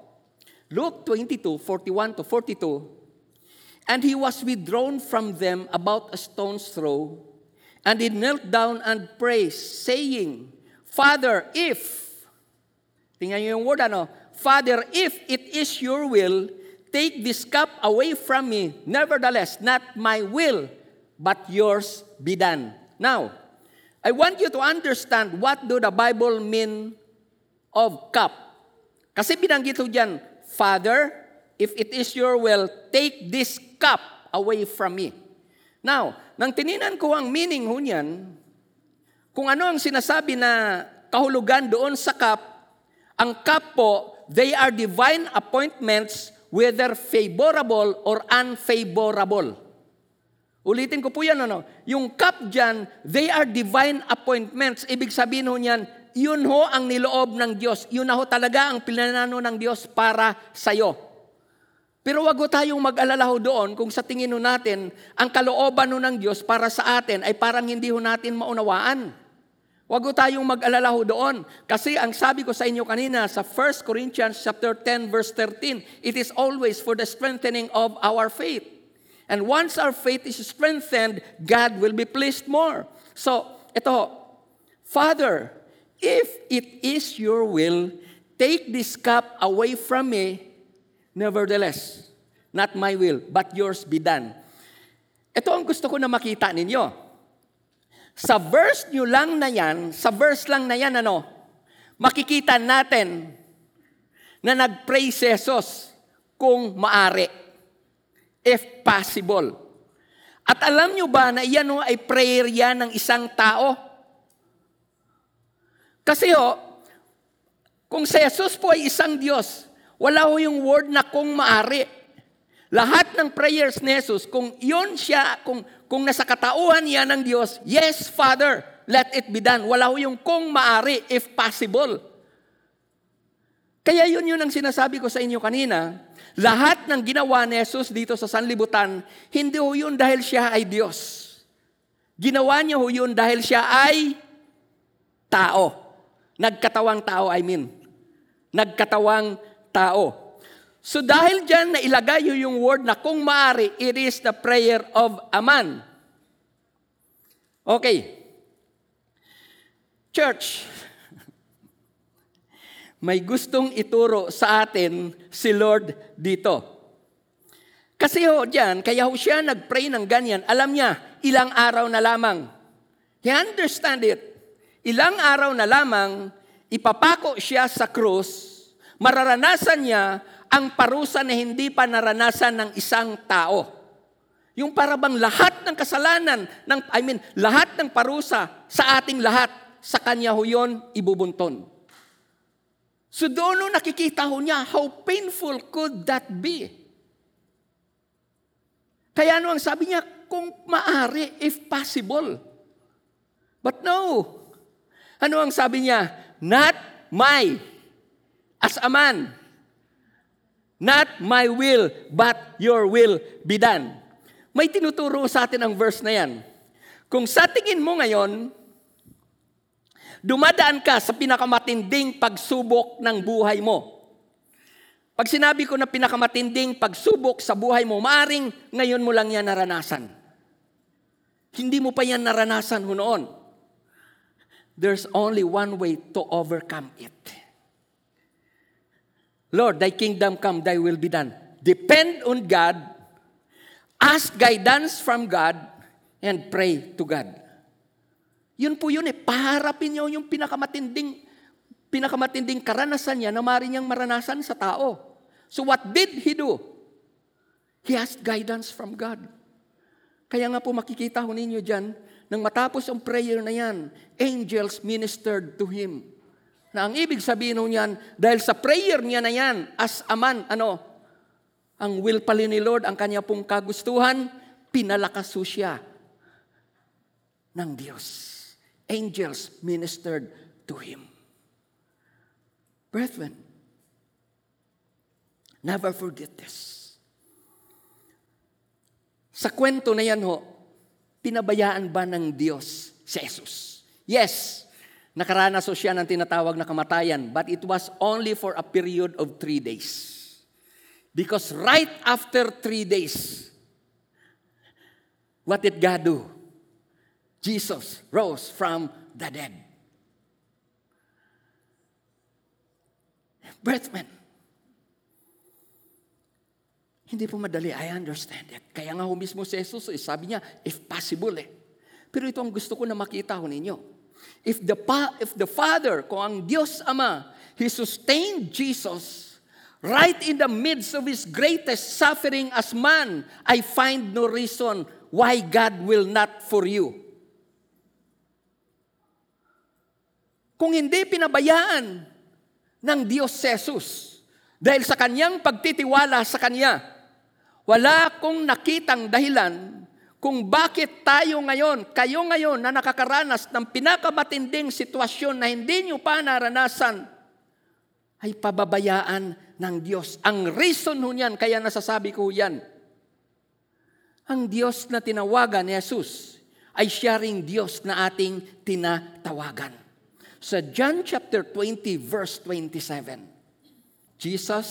Luke 22, 41 to 42. And he was withdrawn from them about a stone's throw, and he knelt down and prayed, saying, Father, if Tingnan niyo yung word ano, Father, if it is your will, take this cup away from me. Nevertheless, not my will, but yours be done. Now, I want you to understand what do the Bible mean of cup. Kasi binanggit ko dyan, Father, if it is your will, take this cup away from me. Now, nang tininan ko ang meaning ho niyan, kung ano ang sinasabi na kahulugan doon sa cup, ang cup po, they are divine appointments whether favorable or unfavorable. Ulitin ko po yan, ano? Yung cup dyan, they are divine appointments. Ibig sabihin ho niyan, yun ho ang niloob ng Diyos. Yun na ho talaga ang pinanano ng Diyos para sa'yo. Pero wag ho tayong mag-alala ho doon kung sa tingin ho natin, ang kalooban ho ng Diyos para sa atin ay parang hindi ho natin maunawaan. Huwag ko tayong mag-alala ho doon. Kasi ang sabi ko sa inyo kanina sa 1 Corinthians chapter 10 verse 13, it is always for the strengthening of our faith. And once our faith is strengthened, God will be pleased more. So, ito, Father, if it is your will, take this cup away from me, nevertheless, not my will, but yours be done. Ito ang gusto ko na makita ninyo. Sa verse nyo lang na yan, sa verse lang na yan, ano, makikita natin na nag-pray si Jesus kung maari, if possible. At alam nyo ba na iyan o ay prayer yan ng isang tao? Kasi ho, kung si Jesus po ay isang Diyos, wala ho yung word na kung maari. Lahat ng prayers ni Jesus, kung yun siya, kung kung nasa katauhan niya ng Diyos, yes, Father, let it be done. Wala ho yung kung maari, if possible. Kaya yun yun ang sinasabi ko sa inyo kanina. Lahat ng ginawa ni Jesus dito sa sanlibutan, hindi ho yun dahil siya ay Diyos. Ginawa niya ho yun dahil siya ay tao. Nagkatawang tao, I mean. Nagkatawang tao. So dahil dyan na ilagay yung word na kung maari, it is the prayer of a man. Okay. Church, may gustong ituro sa atin si Lord dito. Kasi ho dyan, kaya ho siya nag-pray ng ganyan, alam niya, ilang araw na lamang. He understand it. Ilang araw na lamang, ipapako siya sa krus, mararanasan niya ang parusa na hindi pa naranasan ng isang tao. Yung parabang lahat ng kasalanan, ng, I mean, lahat ng parusa sa ating lahat, sa kanya ho yun ibubunton. So doon no, nakikita ho niya, how painful could that be? Kaya ano ang sabi niya, kung maari, if possible. But no. Ano ang sabi niya? Not my, as a man. Not my will, but your will be done. May tinuturo sa atin ang verse na yan. Kung sa tingin mo ngayon, dumadaan ka sa pinakamatinding pagsubok ng buhay mo. Pag sinabi ko na pinakamatinding pagsubok sa buhay mo, maaring ngayon mo lang yan naranasan. Hindi mo pa yan naranasan noon. There's only one way to overcome it. Lord, thy kingdom come, thy will be done. Depend on God, ask guidance from God, and pray to God. Yun po yun eh. Paharapin niyo yung pinakamatinding, pinakamatinding karanasan niya na mari niyang maranasan sa tao. So what did he do? He asked guidance from God. Kaya nga po makikita ho ninyo dyan, nang matapos ang prayer na yan, angels ministered to him. Na ang ibig sabihin niyan, dahil sa prayer niya na yan, as a man, ano, ang will pala ni Lord, ang kanya pong kagustuhan, pinalakas ho siya ng Diyos. Angels ministered to him. Brethren, never forget this. Sa kwento na yan ho, pinabayaan ba ng Diyos si Jesus? Yes, nakaranas siya ng tinatawag na kamatayan, but it was only for a period of three days. Because right after three days, what did God do? Jesus rose from the dead. Brethren, hindi po madali, I understand it. Kaya nga ho mismo si Jesus, eh, sabi niya, if possible eh. Pero ito ang gusto ko na makita ho ninyo. If the, pa, if the Father, kung ang Diyos Ama, He sustained Jesus right in the midst of His greatest suffering as man, I find no reason why God will not for you. Kung hindi pinabayaan ng Diyos Jesus, dahil sa kanyang pagtitiwala sa Kanya, wala akong nakitang dahilan kung bakit tayo ngayon, kayo ngayon na nakakaranas ng pinakamatinding sitwasyon na hindi nyo pa naranasan, ay pababayaan ng Diyos. Ang reason ho niyan, kaya nasasabi ko yan, ang Diyos na tinawagan ni Jesus ay siya ring Diyos na ating tinatawagan. Sa John chapter 20 verse 27, Jesus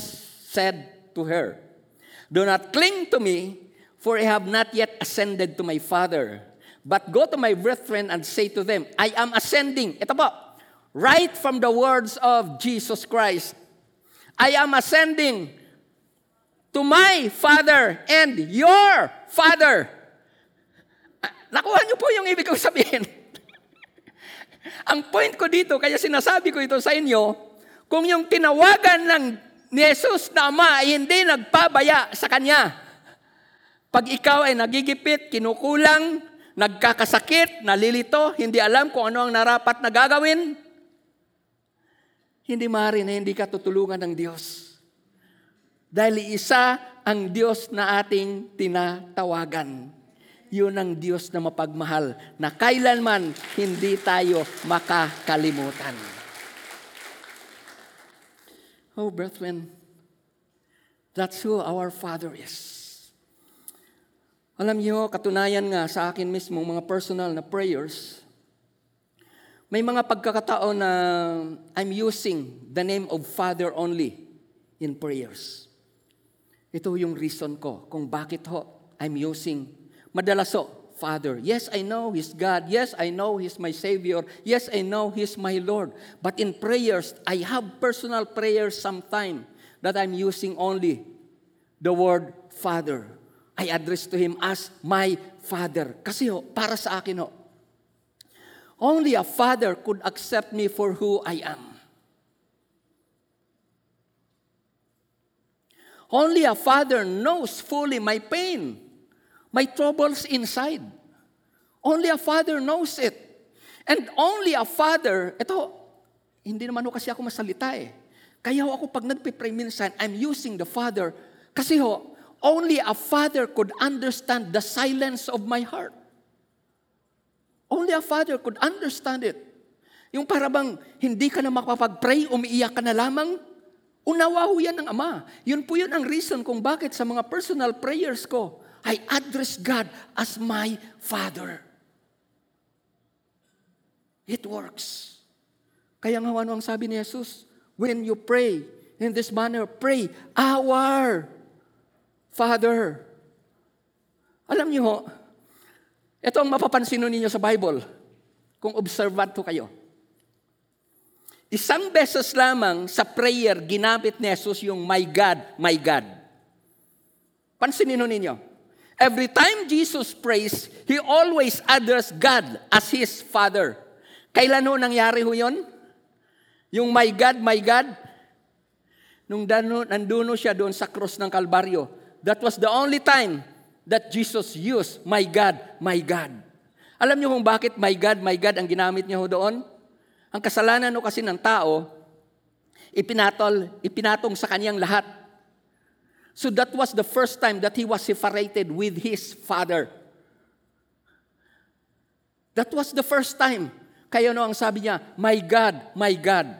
said to her, Do not cling to me, for I have not yet ascended to my Father. But go to my brethren and say to them, I am ascending. Ito po, right from the words of Jesus Christ. I am ascending to my Father and your Father. Nakuha niyo po yung ibig kong sabihin. Ang point ko dito, kaya sinasabi ko ito sa inyo, kung yung tinawagan ng ni Jesus na Ama ay hindi nagpabaya sa Kanya, pag ikaw ay nagigipit, kinukulang, nagkakasakit, nalilito, hindi alam kung ano ang narapat na gagawin, hindi maaari na hindi ka tutulungan ng Diyos. Dahil isa ang Diyos na ating tinatawagan. Yun ang Diyos na mapagmahal na kailanman hindi tayo makakalimutan. Oh, brethren, that's who our Father is. Alam niyo, katunayan nga sa akin mismo, mga personal na prayers, may mga pagkakataon na I'm using the name of Father only in prayers. Ito yung reason ko kung bakit ho I'm using, madalas ho, Father. Yes, I know He's God. Yes, I know He's my Savior. Yes, I know He's my Lord. But in prayers, I have personal prayers sometime that I'm using only the word Father. I address to Him as my Father. Kasi ho, para sa akin ho, only a Father could accept me for who I am. Only a Father knows fully my pain, my troubles inside. Only a Father knows it. And only a Father, ito, hindi naman ho kasi ako masalita eh. Kaya ho ako pag nagpipray minsan, I'm using the Father. Kasi ho, only a Father could understand the silence of my heart. Only a Father could understand it. Yung parabang hindi ka na makapag-pray, umiiyak ka na lamang, unawa ho yan ng Ama. Yun po yun ang reason kung bakit sa mga personal prayers ko, I address God as my Father. It works. Kaya nga ano ang sabi ni Jesus, when you pray in this manner, pray, Our Father. Alam niyo ho, ito ang mapapansin ninyo sa Bible, kung observant kayo. Isang beses lamang sa prayer, ginamit ni Jesus yung My God, My God. Pansinin ho ninyo. Every time Jesus prays, He always addressed God as His Father. Kailan ho nangyari ho yun? Yung My God, My God, nung dano, nanduno siya doon sa cross ng Kalbaryo, that was the only time that Jesus used, My God, My God. Alam niyo kung bakit My God, My God ang ginamit niya doon? Ang kasalanan ho kasi ng tao, ipinatol, ipinatong sa kanyang lahat. So that was the first time that he was separated with his father. That was the first time. Kaya no ang sabi niya, My God, My God.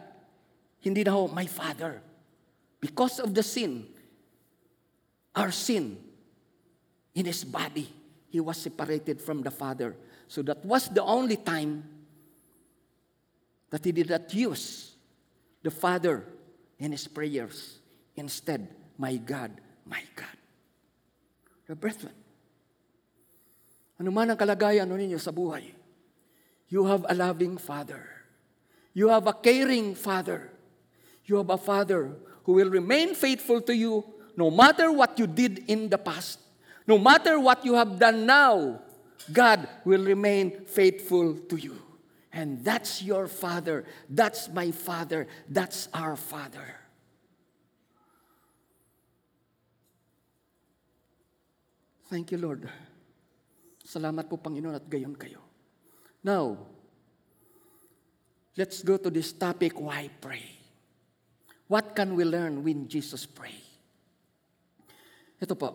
Hindi na ho, My Father. Because of the sin, our sin, in his body, he was separated from the Father. So that was the only time that he did not use the Father in his prayers. Instead, my God, my God. The brethren, ano man ang kalagayan ano ninyo sa buhay, you have a loving Father. You have a caring Father. You have a Father who will remain faithful to you no matter what you did in the past. No matter what you have done now, God will remain faithful to you. And that's your Father. That's my Father. That's our Father. Thank you, Lord. Salamat po, Panginoon, at gayon kayo. Now, let's go to this topic, why pray? What can we learn when Jesus pray? Ito po.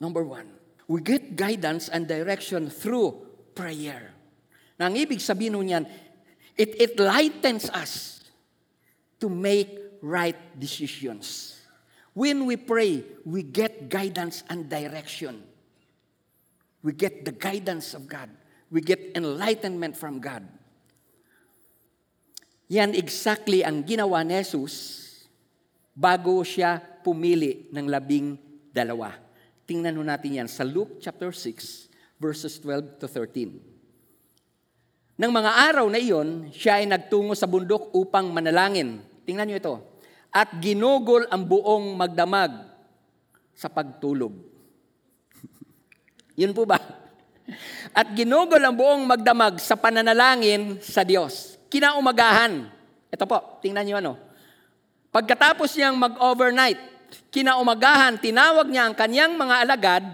Number one, we get guidance and direction through prayer. Na ang ibig sabihin nun yan, it, it lightens us to make right decisions. When we pray, we get guidance and direction. We get the guidance of God. We get enlightenment from God. Yan exactly ang ginawa ni Jesus bago siya pumili ng labing dalawa. Tingnan ho natin yan sa Luke chapter 6, verses 12 to 13. Nang mga araw na iyon, siya ay nagtungo sa bundok upang manalangin. Tingnan niyo ito. At ginugol ang buong magdamag sa pagtulog. Yun po ba? At ginugol ang buong magdamag sa pananalangin sa Diyos. Kinaumagahan. Ito po, tingnan niyo ano. Pagkatapos niyang mag-overnight, kinaumagahan, tinawag niya ang kanyang mga alagad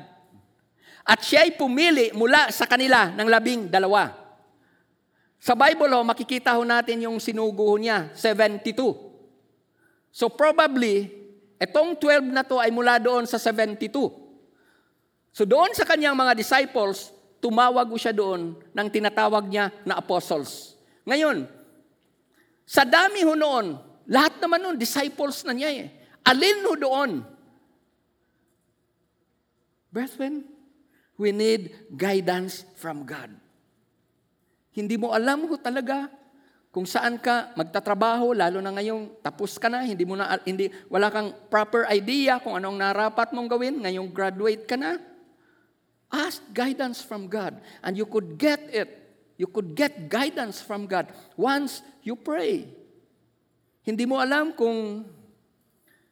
at siya'y pumili mula sa kanila ng labing dalawa. Sa Bible, ho, makikita ho natin yung sinugo niya, 72. So probably, itong 12 na to ay mula doon sa 72. So doon sa kanyang mga disciples, tumawag siya doon ng tinatawag niya na apostles. Ngayon, sa dami ho noon, Lahat naman nun, disciples na niya eh. Alin ho doon? Brethren, we need guidance from God. Hindi mo alam ho talaga kung saan ka magtatrabaho, lalo na ngayong tapos ka na, hindi mo na, hindi, wala kang proper idea kung anong narapat mong gawin, ngayong graduate ka na. Ask guidance from God and you could get it. You could get guidance from God once you pray. Hindi mo alam kung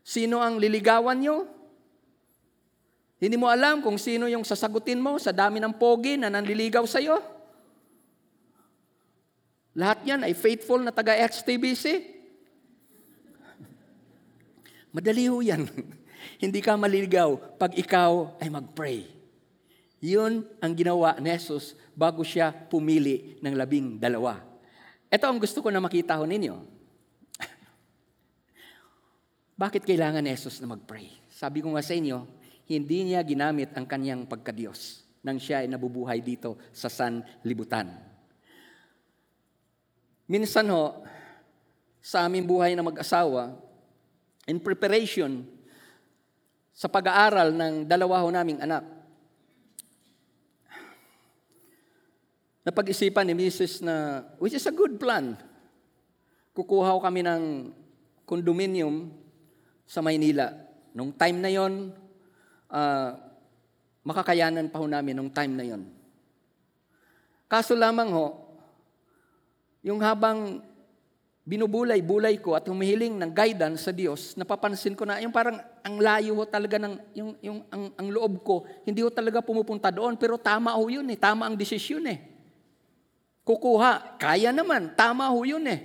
sino ang liligawan nyo. Hindi mo alam kung sino yung sasagutin mo sa dami ng pogi na nanliligaw sa'yo. Lahat yan ay faithful na taga-XTBC. Madali ho yan. Hindi ka maliligaw pag ikaw ay mag-pray. Yun ang ginawa ni Jesus bago siya pumili ng labing dalawa. Ito ang gusto ko na makita ho ninyo. Bakit kailangan ni Jesus na mag-pray? Sabi ko nga sa inyo, hindi niya ginamit ang kanyang pagkadiyos nang siya ay nabubuhay dito sa sanlibutan. Minsan ho, sa aming buhay na mag-asawa, in preparation sa pag-aaral ng dalawa ho naming anak, napag-isipan ni Mrs. na, which is a good plan, kukuha kami ng condominium sa Maynila. Nung time na yon, uh, makakayanan pa ho namin nung time na yon. Kaso lamang ho, yung habang binubulay-bulay ko at humihiling ng guidance sa Diyos, napapansin ko na yung parang ang layo ho talaga ng yung, yung ang, ang loob ko, hindi ho talaga pumupunta doon, pero tama ho yun eh, tama ang desisyon eh. Kukuha, kaya naman, tama ho yun eh.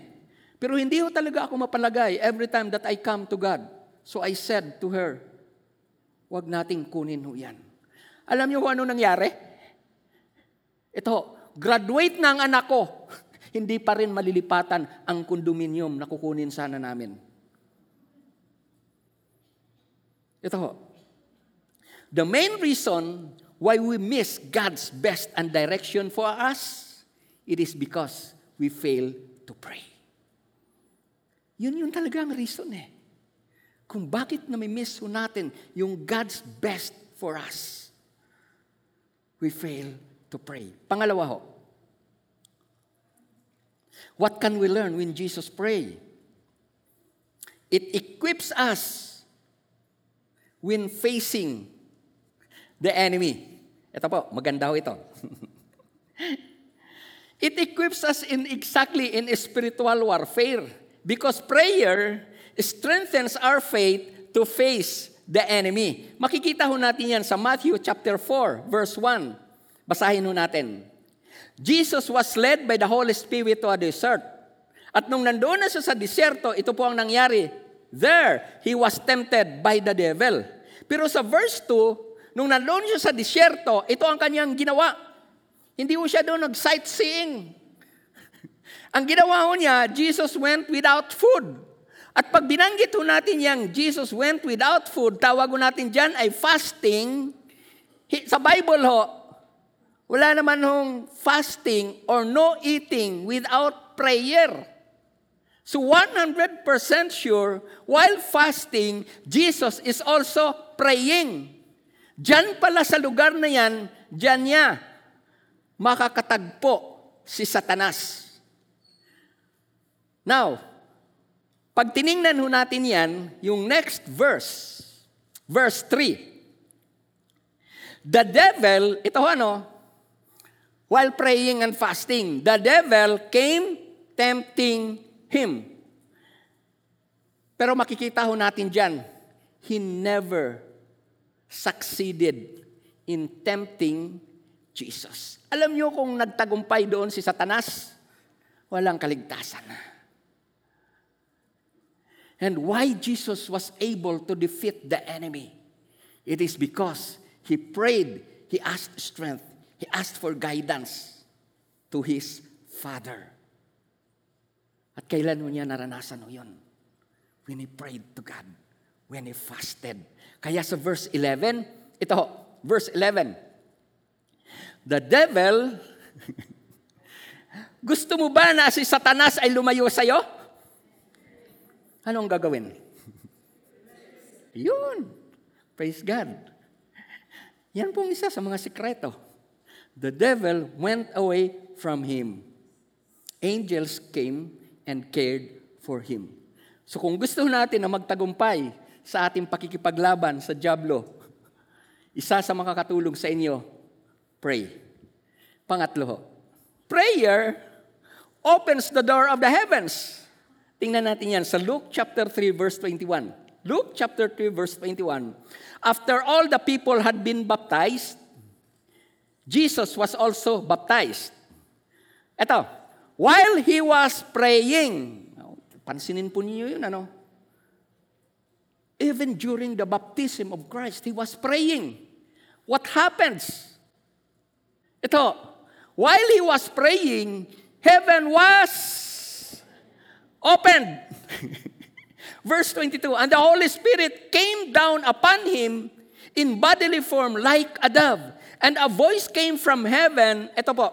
Pero hindi ho talaga ako mapalagay every time that I come to God. So I said to her, wag nating kunin ho yan. Alam niyo kung ano nangyari? Ito, graduate na ang anak ko. hindi pa rin malilipatan ang kondominium na kukunin sana namin. Ito ho. The main reason why we miss God's best and direction for us, it is because we fail to pray. Yun yun talaga ang reason eh. Kung bakit na may miss natin yung God's best for us. We fail to pray. Pangalawa ho, What can we learn when Jesus pray? It equips us when facing the enemy. Ito po, maganda ho ito. It equips us in exactly in spiritual warfare because prayer strengthens our faith to face the enemy. Makikita ho natin yan sa Matthew chapter 4 verse 1. Basahin ho natin. Jesus was led by the Holy Spirit to a desert. At nung nandoon na siya sa disyerto, ito po ang nangyari. There, he was tempted by the devil. Pero sa verse 2, nung nandoon siya sa disyerto, ito ang kanyang ginawa. Hindi po siya doon nag-sightseeing. ang ginawa ko niya, Jesus went without food. At pag binanggit ho natin yang Jesus went without food, tawag natin dyan ay fasting. Sa Bible ho, wala naman hong fasting or no eating without prayer. So 100% sure, while fasting, Jesus is also praying. Diyan pala sa lugar na yan, diyan niya makakatagpo si Satanas. Now, pag tiningnan ho natin yan, yung next verse, verse 3. The devil, ito ano, while praying and fasting. The devil came tempting him. Pero makikita ho natin dyan, he never succeeded in tempting Jesus. Alam niyo kung nagtagumpay doon si Satanas, walang kaligtasan. And why Jesus was able to defeat the enemy? It is because he prayed, he asked strength, He asked for guidance to his father. At kailan mo niya naranasan yun? When he prayed to God. When he fasted. Kaya sa verse 11, ito, verse 11. The devil, gusto mo ba na si Satanas ay lumayo sa'yo? Ano ang gagawin? Yun. Praise God. Yan pong isa sa mga sikreto. The devil went away from him. Angels came and cared for him. So kung gusto natin na magtagumpay sa ating pakikipaglaban sa Diablo, isa sa makakatulong sa inyo, pray. Pangatlo, prayer opens the door of the heavens. Tingnan natin yan sa Luke chapter 3 verse 21. Luke chapter 3 verse 21. After all the people had been baptized, Jesus was also baptized. Ito, while he was praying, pansinin po niyo yun, ano? Even during the baptism of Christ, he was praying. What happens? Ito, while he was praying, heaven was opened. Verse 22, And the Holy Spirit came down upon him in bodily form like a dove. And a voice came from heaven. Ito po.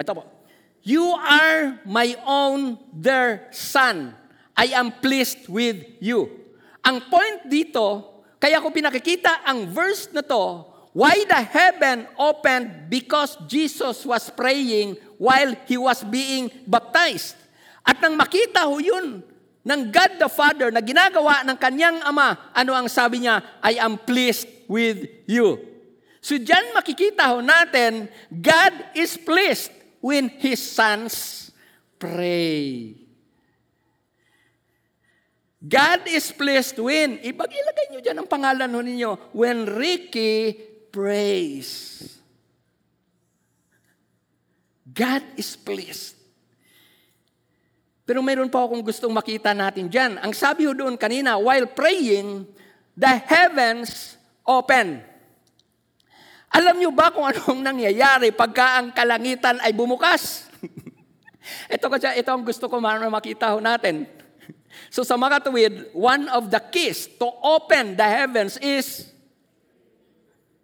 Ito po. You are my own dear son. I am pleased with you. Ang point dito, kaya ko pinakikita ang verse na to, why the heaven opened because Jesus was praying while he was being baptized. At nang makita ho yun ng God the Father na ginagawa ng kanyang ama, ano ang sabi niya? I am pleased with you. So dyan makikita ho natin, God is pleased when His sons pray. God is pleased when, ibag ilagay nyo dyan ang pangalan ho ninyo, when Ricky prays. God is pleased. Pero mayroon pa akong gustong makita natin dyan. Ang sabi ho doon kanina, while praying, the heavens open. Alam niyo ba kung anong nangyayari pagka ang kalangitan ay bumukas? ito kasi ito ang gusto ko makita ho natin. So sa makatuwid, one of the keys to open the heavens is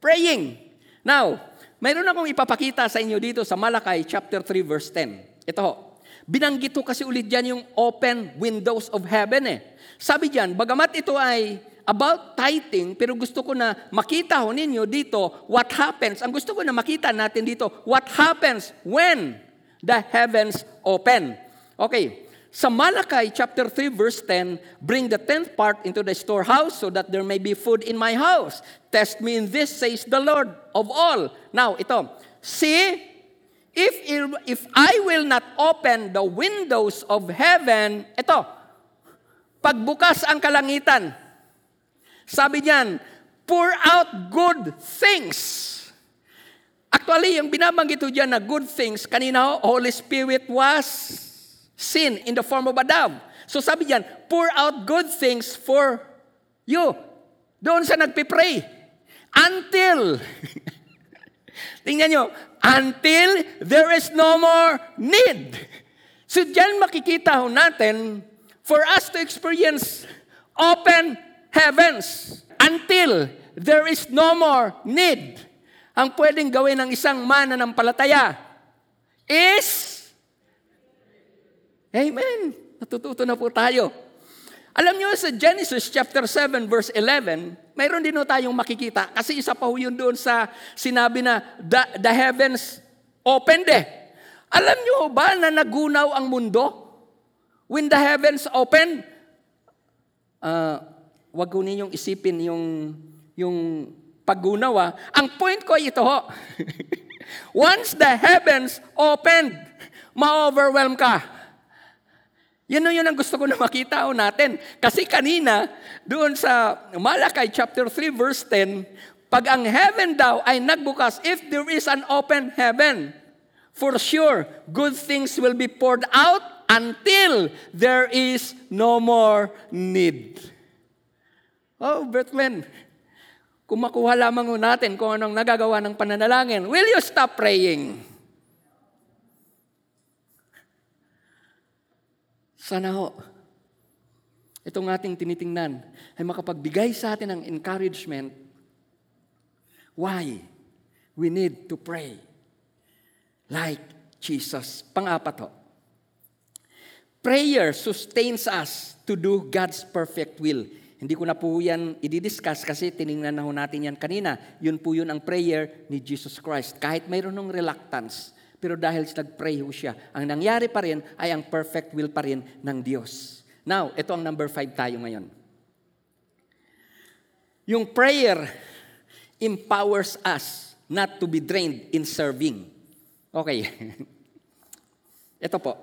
praying. Now, mayroon akong ipapakita sa inyo dito sa Malakay chapter 3 verse 10. Ito ho. Binanggit kasi ulit dyan yung open windows of heaven eh. Sabi dyan, bagamat ito ay about tithing, pero gusto ko na makita ho ninyo dito what happens. Ang gusto ko na makita natin dito, what happens when the heavens open. Okay, sa Malachi chapter 3 verse 10, bring the tenth part into the storehouse so that there may be food in my house. Test me in this, says the Lord of all. Now, ito, see, if, if I will not open the windows of heaven, ito, pagbukas ang kalangitan, sabi niyan, pour out good things. Actually, yung binabanggit ko dyan na good things, kanina Holy Spirit was sin in the form of a dove. So sabi diyan, pour out good things for you. Doon sa nagpipray. Until, tingnan nyo, until there is no more need. So diyan makikita ho natin, for us to experience open heavens, until there is no more need, ang pwedeng gawin ng isang mananampalataya is Amen. Natututo na po tayo. Alam niyo sa Genesis chapter 7 verse 11, mayroon din tayong makikita kasi isa pa yun doon sa sinabi na the, the heavens opened eh. Alam niyo ba na nagunaw ang mundo? When the heavens opened, uh, wag ko ninyong isipin yung, yung paggunaw ah. Ang point ko ay ito ho. Once the heavens opened, ma-overwhelm ka. Yan yun ang gusto ko na makita o natin. Kasi kanina, doon sa Malakay chapter 3 verse 10, pag ang heaven daw ay nagbukas, if there is an open heaven, for sure, good things will be poured out until there is no more need. Oh, Bertman, kung makuha lamang natin kung anong nagagawa ng pananalangin, will you stop praying? Sana ho, itong ating tinitingnan ay makapagbigay sa atin ng encouragement why we need to pray like Jesus. Pang-apat ho, Prayer sustains us to do God's perfect will. Hindi ko na po yan i-discuss kasi tiningnan na ho natin yan kanina. Yun po yun ang prayer ni Jesus Christ. Kahit mayroon ng reluctance, pero dahil nag-pray ho siya, ang nangyari pa rin ay ang perfect will pa rin ng Diyos. Now, ito ang number five tayo ngayon. Yung prayer empowers us not to be drained in serving. Okay. ito po.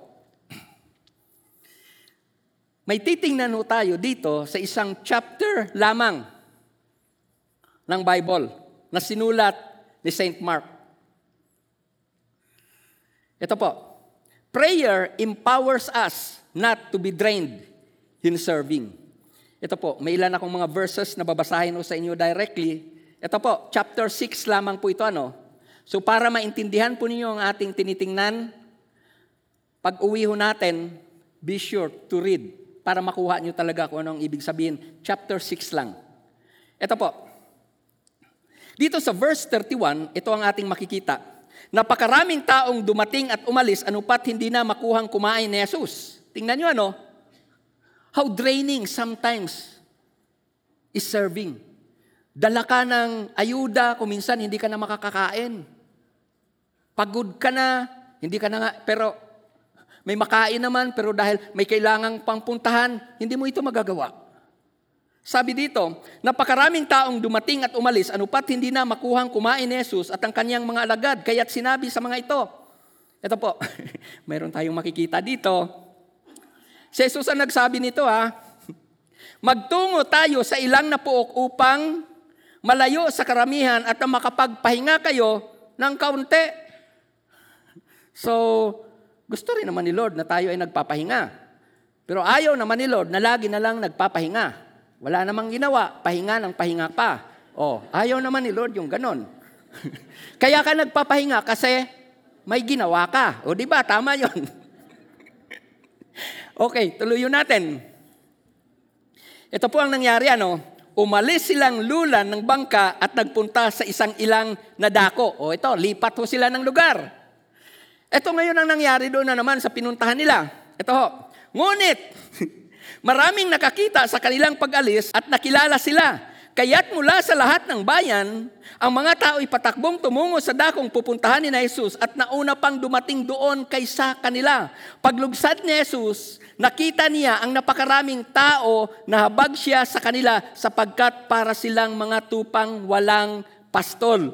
May titingnan ho tayo dito sa isang chapter lamang ng Bible na sinulat ni St. Mark. Ito po. Prayer empowers us not to be drained in serving. Ito po, may ilan akong mga verses na babasahin ko sa inyo directly. Ito po, chapter 6 lamang po ito. Ano? So para maintindihan po ninyo ang ating tinitingnan, pag uwi ho natin, be sure to read para makuha nyo talaga kung anong ibig sabihin. Chapter 6 lang. Ito po. Dito sa verse 31, ito ang ating makikita. Napakaraming taong dumating at umalis, anupat hindi na makuhang kumain ni Jesus. Tingnan nyo ano? How draining sometimes is serving. Dala ka ng ayuda, kung minsan hindi ka na makakakain. Pagod ka na, hindi ka na nga, pero may makain naman, pero dahil may kailangang pangpuntahan, hindi mo ito magagawa. Sabi dito, napakaraming taong dumating at umalis, anupat hindi na makuhang kumain ni Jesus at ang kanyang mga alagad, kaya't sinabi sa mga ito. Ito po, mayroon tayong makikita dito. Si Jesus ang nagsabi nito ha, magtungo tayo sa ilang na puok upang malayo sa karamihan at makapagpahinga kayo ng kaunti. So, gusto rin naman ni Lord na tayo ay nagpapahinga. Pero ayaw naman ni Lord na lagi na lang nagpapahinga. Wala namang ginawa, pahinga ng pahinga pa. Oh, ayaw naman ni Lord yung ganon. Kaya ka nagpapahinga kasi may ginawa ka. O di ba? Tama yon. okay, tuloy natin. Ito po ang nangyari, ano? Umalis silang lulan ng bangka at nagpunta sa isang ilang na dako. O ito, lipat ho sila ng lugar. Ito ngayon ang nangyari doon na naman sa pinuntahan nila. Ito ho. Ngunit, maraming nakakita sa kanilang pag-alis at nakilala sila. Kaya't mula sa lahat ng bayan, ang mga tao ay patakbong tumungo sa dakong pupuntahan ni Jesus at nauna pang dumating doon kaysa kanila. Paglugsad ni Jesus, nakita niya ang napakaraming tao na habag siya sa kanila sapagkat para silang mga tupang walang pastol.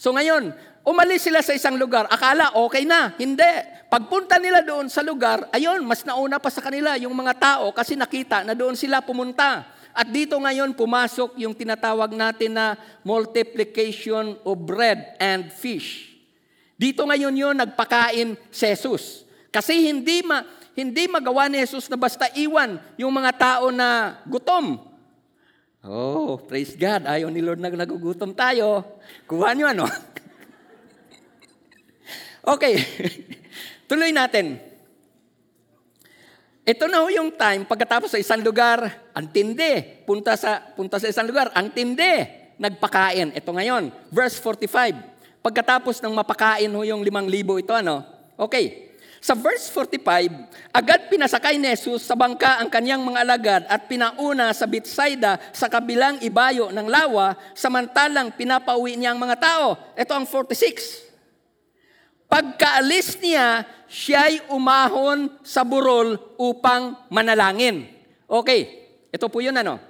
So ngayon, Umalis sila sa isang lugar, akala okay na. Hindi. Pagpunta nila doon sa lugar, ayun, mas nauna pa sa kanila yung mga tao kasi nakita na doon sila pumunta. At dito ngayon pumasok yung tinatawag natin na multiplication of bread and fish. Dito ngayon yun nagpakain si Jesus. Kasi hindi ma, hindi magawa ni Jesus na basta iwan yung mga tao na gutom. Oh, praise God. Ayaw ni Lord na nagugutom tayo. Kuha nyo ano? Okay, tuloy natin. Ito na ho yung time pagkatapos sa isang lugar, ang tindi. Punta sa, punta sa isang lugar, ang tindi. Nagpakain. Ito ngayon, verse 45. Pagkatapos ng mapakain ho yung limang libo ito, ano? Okay. Sa verse 45, agad pinasakay ni Jesus sa bangka ang kanyang mga alagad at pinauna sa Bethsaida sa kabilang ibayo ng lawa samantalang pinapauwi niya ang mga tao. Ito ang 46. Pagkaalis niya, siya'y umahon sa burol upang manalangin. Okay, ito po yun ano.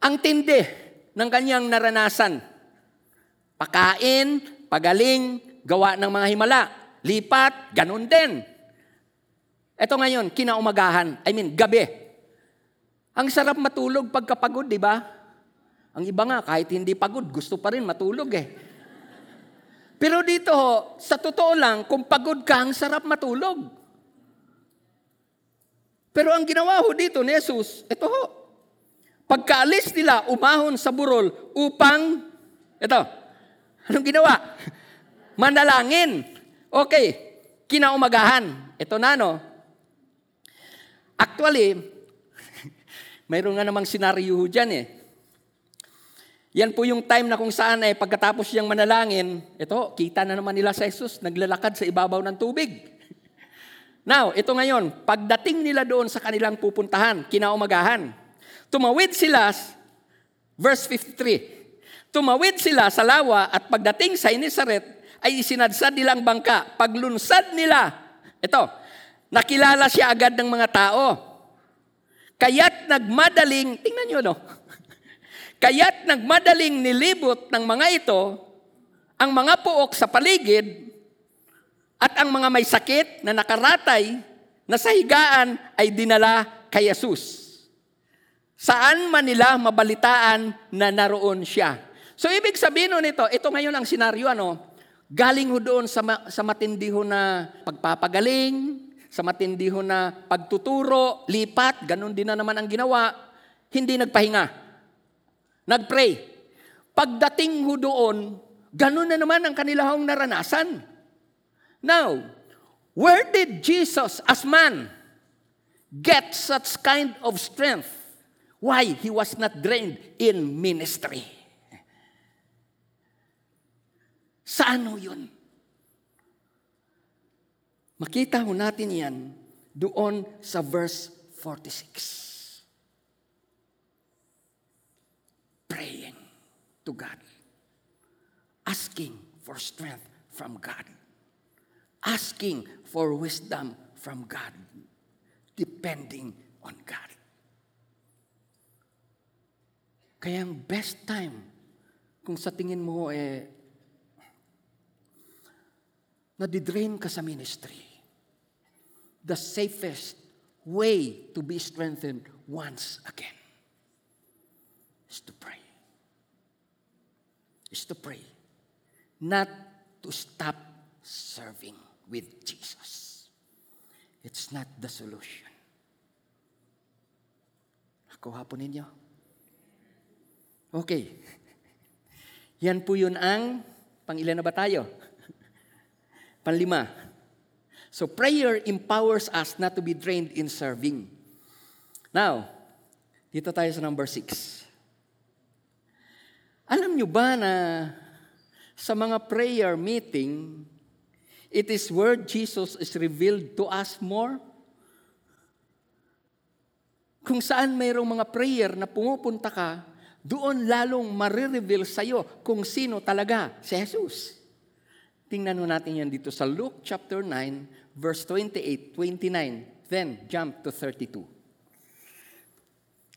Ang tindi ng kanyang naranasan. Pakain, pagaling, gawa ng mga himala. Lipat, ganun din. Ito ngayon, kinaumagahan, I mean, gabi. Ang sarap matulog pagkapagod, di ba? Ang iba nga, kahit hindi pagod, gusto pa rin matulog eh. Pero dito sa totoo lang, kung pagod ka, ang sarap matulog. Pero ang ginawa ho dito ni Jesus, ito ho, pagkaalis nila, umahon sa burol upang, ito, anong ginawa? Manalangin. Okay, kinaumagahan. Ito na no. Actually, mayroon nga namang senaryo dyan eh. Yan po yung time na kung saan eh, pagkatapos siyang manalangin, ito, kita na naman nila sa Jesus, naglalakad sa ibabaw ng tubig. Now, ito ngayon, pagdating nila doon sa kanilang pupuntahan, kinaumagahan, tumawid sila, verse 53, tumawid sila sa lawa at pagdating sa Inisaret, ay isinadsad nilang bangka. Paglunsad nila, ito, nakilala siya agad ng mga tao. Kaya't nagmadaling, tingnan nyo no, kaya't nagmadaling nilibot ng mga ito ang mga puok sa paligid at ang mga may sakit na nakaratay na sa higaan ay dinala kay Jesus. Saan man nila mabalitaan na naroon siya. So ibig sabihin nun ito, ito ngayon ang senaryo ano, galing ho doon sa, ma- sa matindi ho na pagpapagaling, sa matindi ho na pagtuturo, lipat, ganun din na naman ang ginawa, hindi nagpahinga. Nagpray. Pagdating ho doon, ganun na naman ang kanilang naranasan. Now, where did Jesus as man get such kind of strength? Why he was not drained in ministry? Saan ho yun? Makita ho natin yan doon sa verse 46. Praying to God. Asking for strength from God asking for wisdom from God, depending on God. Kaya ang best time, kung sa tingin mo eh, nadidrain ka sa ministry, the safest way to be strengthened once again is to pray. Is to pray. Not to stop serving with Jesus. It's not the solution. Nakuha po ninyo? Okay. Yan po yun ang, pang ilan na ba tayo? Panlima. So prayer empowers us not to be drained in serving. Now, dito tayo sa number six. Alam nyo ba na sa mga prayer meeting, It is where Jesus is revealed to us more. Kung saan mayroong mga prayer na pumupunta ka, doon lalong marireveal sa iyo kung sino talaga si Jesus. Tingnan mo natin yan dito sa Luke chapter 9, verse 28, 29. Then, jump to 32.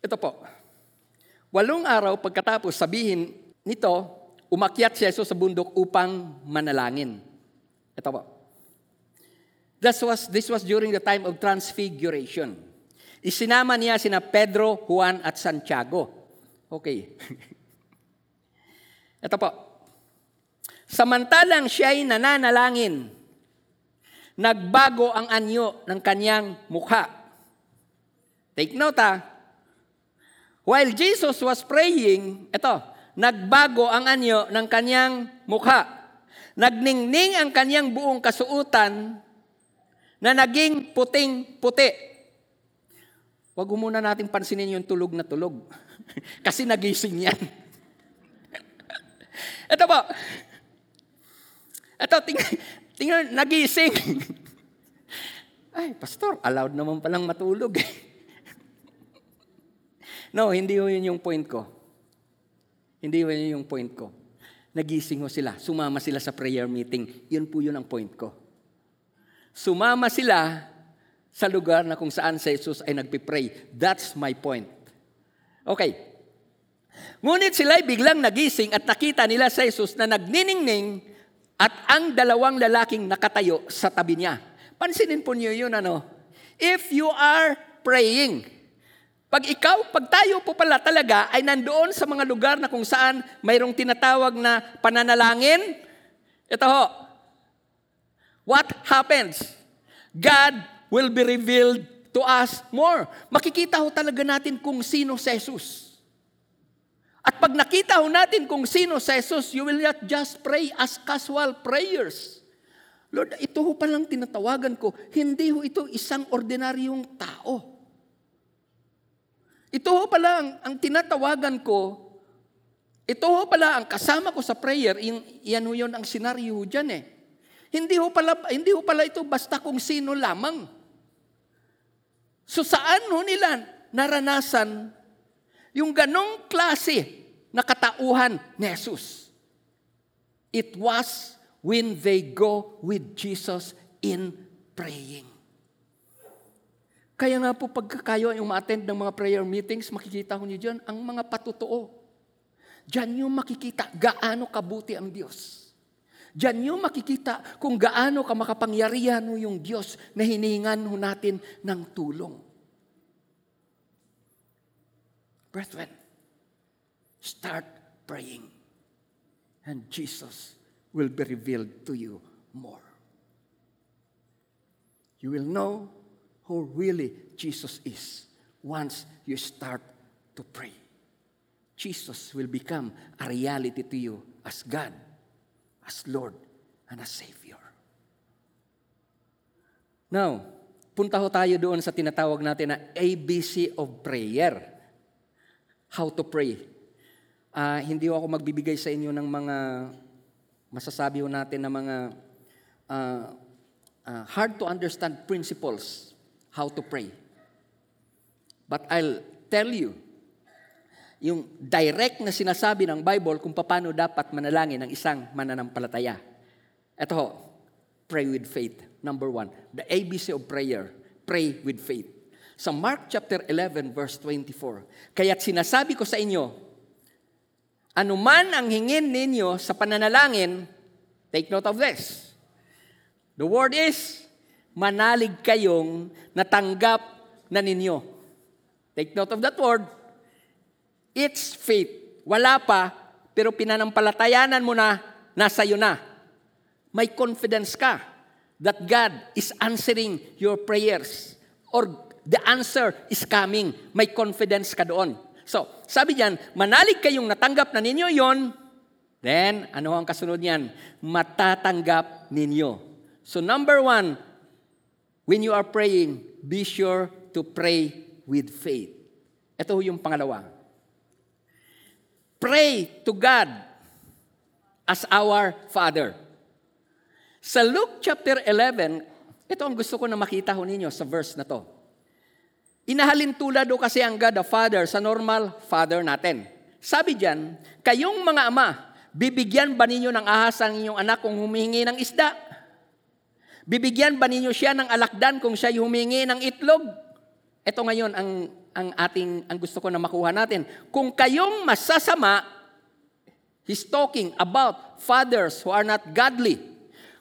Ito po. Walong araw pagkatapos sabihin nito, umakyat si Jesus sa bundok upang manalangin. Ito po. This was, this was during the time of transfiguration. Isinama niya sina Pedro, Juan at Santiago. Okay. Ito po. Samantalang siya'y nananalangin, nagbago ang anyo ng kanyang mukha. Take note ha. While Jesus was praying, ito, nagbago ang anyo ng kanyang mukha. Nagningning ang kanyang buong kasuutan na naging puting-puti. Huwag muna natin pansinin yung tulog na tulog. Kasi nagising yan. Ito po. Ito, tingnan, tingnan nagising. Ay, pastor, allowed naman palang matulog. no, hindi yun yung point ko. Hindi yun yung point ko. Nagising ho sila. Sumama sila sa prayer meeting. Yun po yun ang point ko. Sumama sila sa lugar na kung saan si Jesus ay nagpipray. That's my point. Okay. Ngunit sila ay biglang nagising at nakita nila si Jesus na nagniningning at ang dalawang lalaking nakatayo sa tabi niya. Pansinin po niyo yun ano. If you are praying, pag ikaw, pag tayo po pala talaga ay nandoon sa mga lugar na kung saan mayroong tinatawag na pananalangin, ito ho, what happens? God will be revealed to us more. Makikita ho talaga natin kung sino si Jesus. At pag nakita ho natin kung sino si Jesus, you will not just pray as casual prayers. Lord, ito ho palang tinatawagan ko. Hindi ho ito isang ordinaryong tao. Ito ho pala ang, ang tinatawagan ko, ito ho pala ang kasama ko sa prayer, in, yan ho yun ang senaryo dyan eh. Hindi ho pala, hindi ho pala ito basta kung sino lamang. So saan ho nila naranasan yung ganong klase na katauhan ni Jesus? It was when they go with Jesus in praying. Kaya nga po pagka kayo yung ma-attend ng mga prayer meetings, makikita ko niyo dyan ang mga patutuo. Diyan yung makikita gaano kabuti ang Diyos. Diyan yung makikita kung gaano ka makapangyarihan yung Diyos na hinihingan ho natin ng tulong. Brethren, start praying and Jesus will be revealed to you more. You will know who really Jesus is once you start to pray. Jesus will become a reality to you as God, as Lord, and as Savior. Now, punta ho tayo doon sa tinatawag natin na ABC of prayer. How to pray. Ah, hindi ako magbibigay sa inyo ng mga masasabi ho natin na mga ah, ah, hard to understand principles how to pray. But I'll tell you, yung direct na sinasabi ng Bible kung paano dapat manalangin ng isang mananampalataya. Ito ho, pray with faith. Number one, the ABC of prayer, pray with faith. Sa Mark chapter 11 verse 24, kaya't sinasabi ko sa inyo, anuman ang hingin ninyo sa pananalangin, take note of this. The word is, manalig kayong natanggap na ninyo. Take note of that word. It's faith. Wala pa, pero pinanampalatayanan mo na, nasa iyo na. May confidence ka that God is answering your prayers or the answer is coming. May confidence ka doon. So, sabi diyan, manalig kayong natanggap na ninyo yon, then, ano ang kasunod niyan? Matatanggap ninyo. So, number one, when you are praying, be sure to pray with faith. Ito yung pangalawa. Pray to God as our Father. Sa Luke chapter 11, ito ang gusto ko na makita ho ninyo sa verse na to. Inahalin tulad do kasi ang God the Father sa normal Father natin. Sabi diyan, kayong mga ama, bibigyan ba ninyo ng ahas ang inyong anak kung humingi ng isda? Bibigyan ba ninyo siya ng alakdan kung siya humingi ng itlog? Ito ngayon ang ang ating ang gusto ko na makuha natin. Kung kayong masasama, he's talking about fathers who are not godly.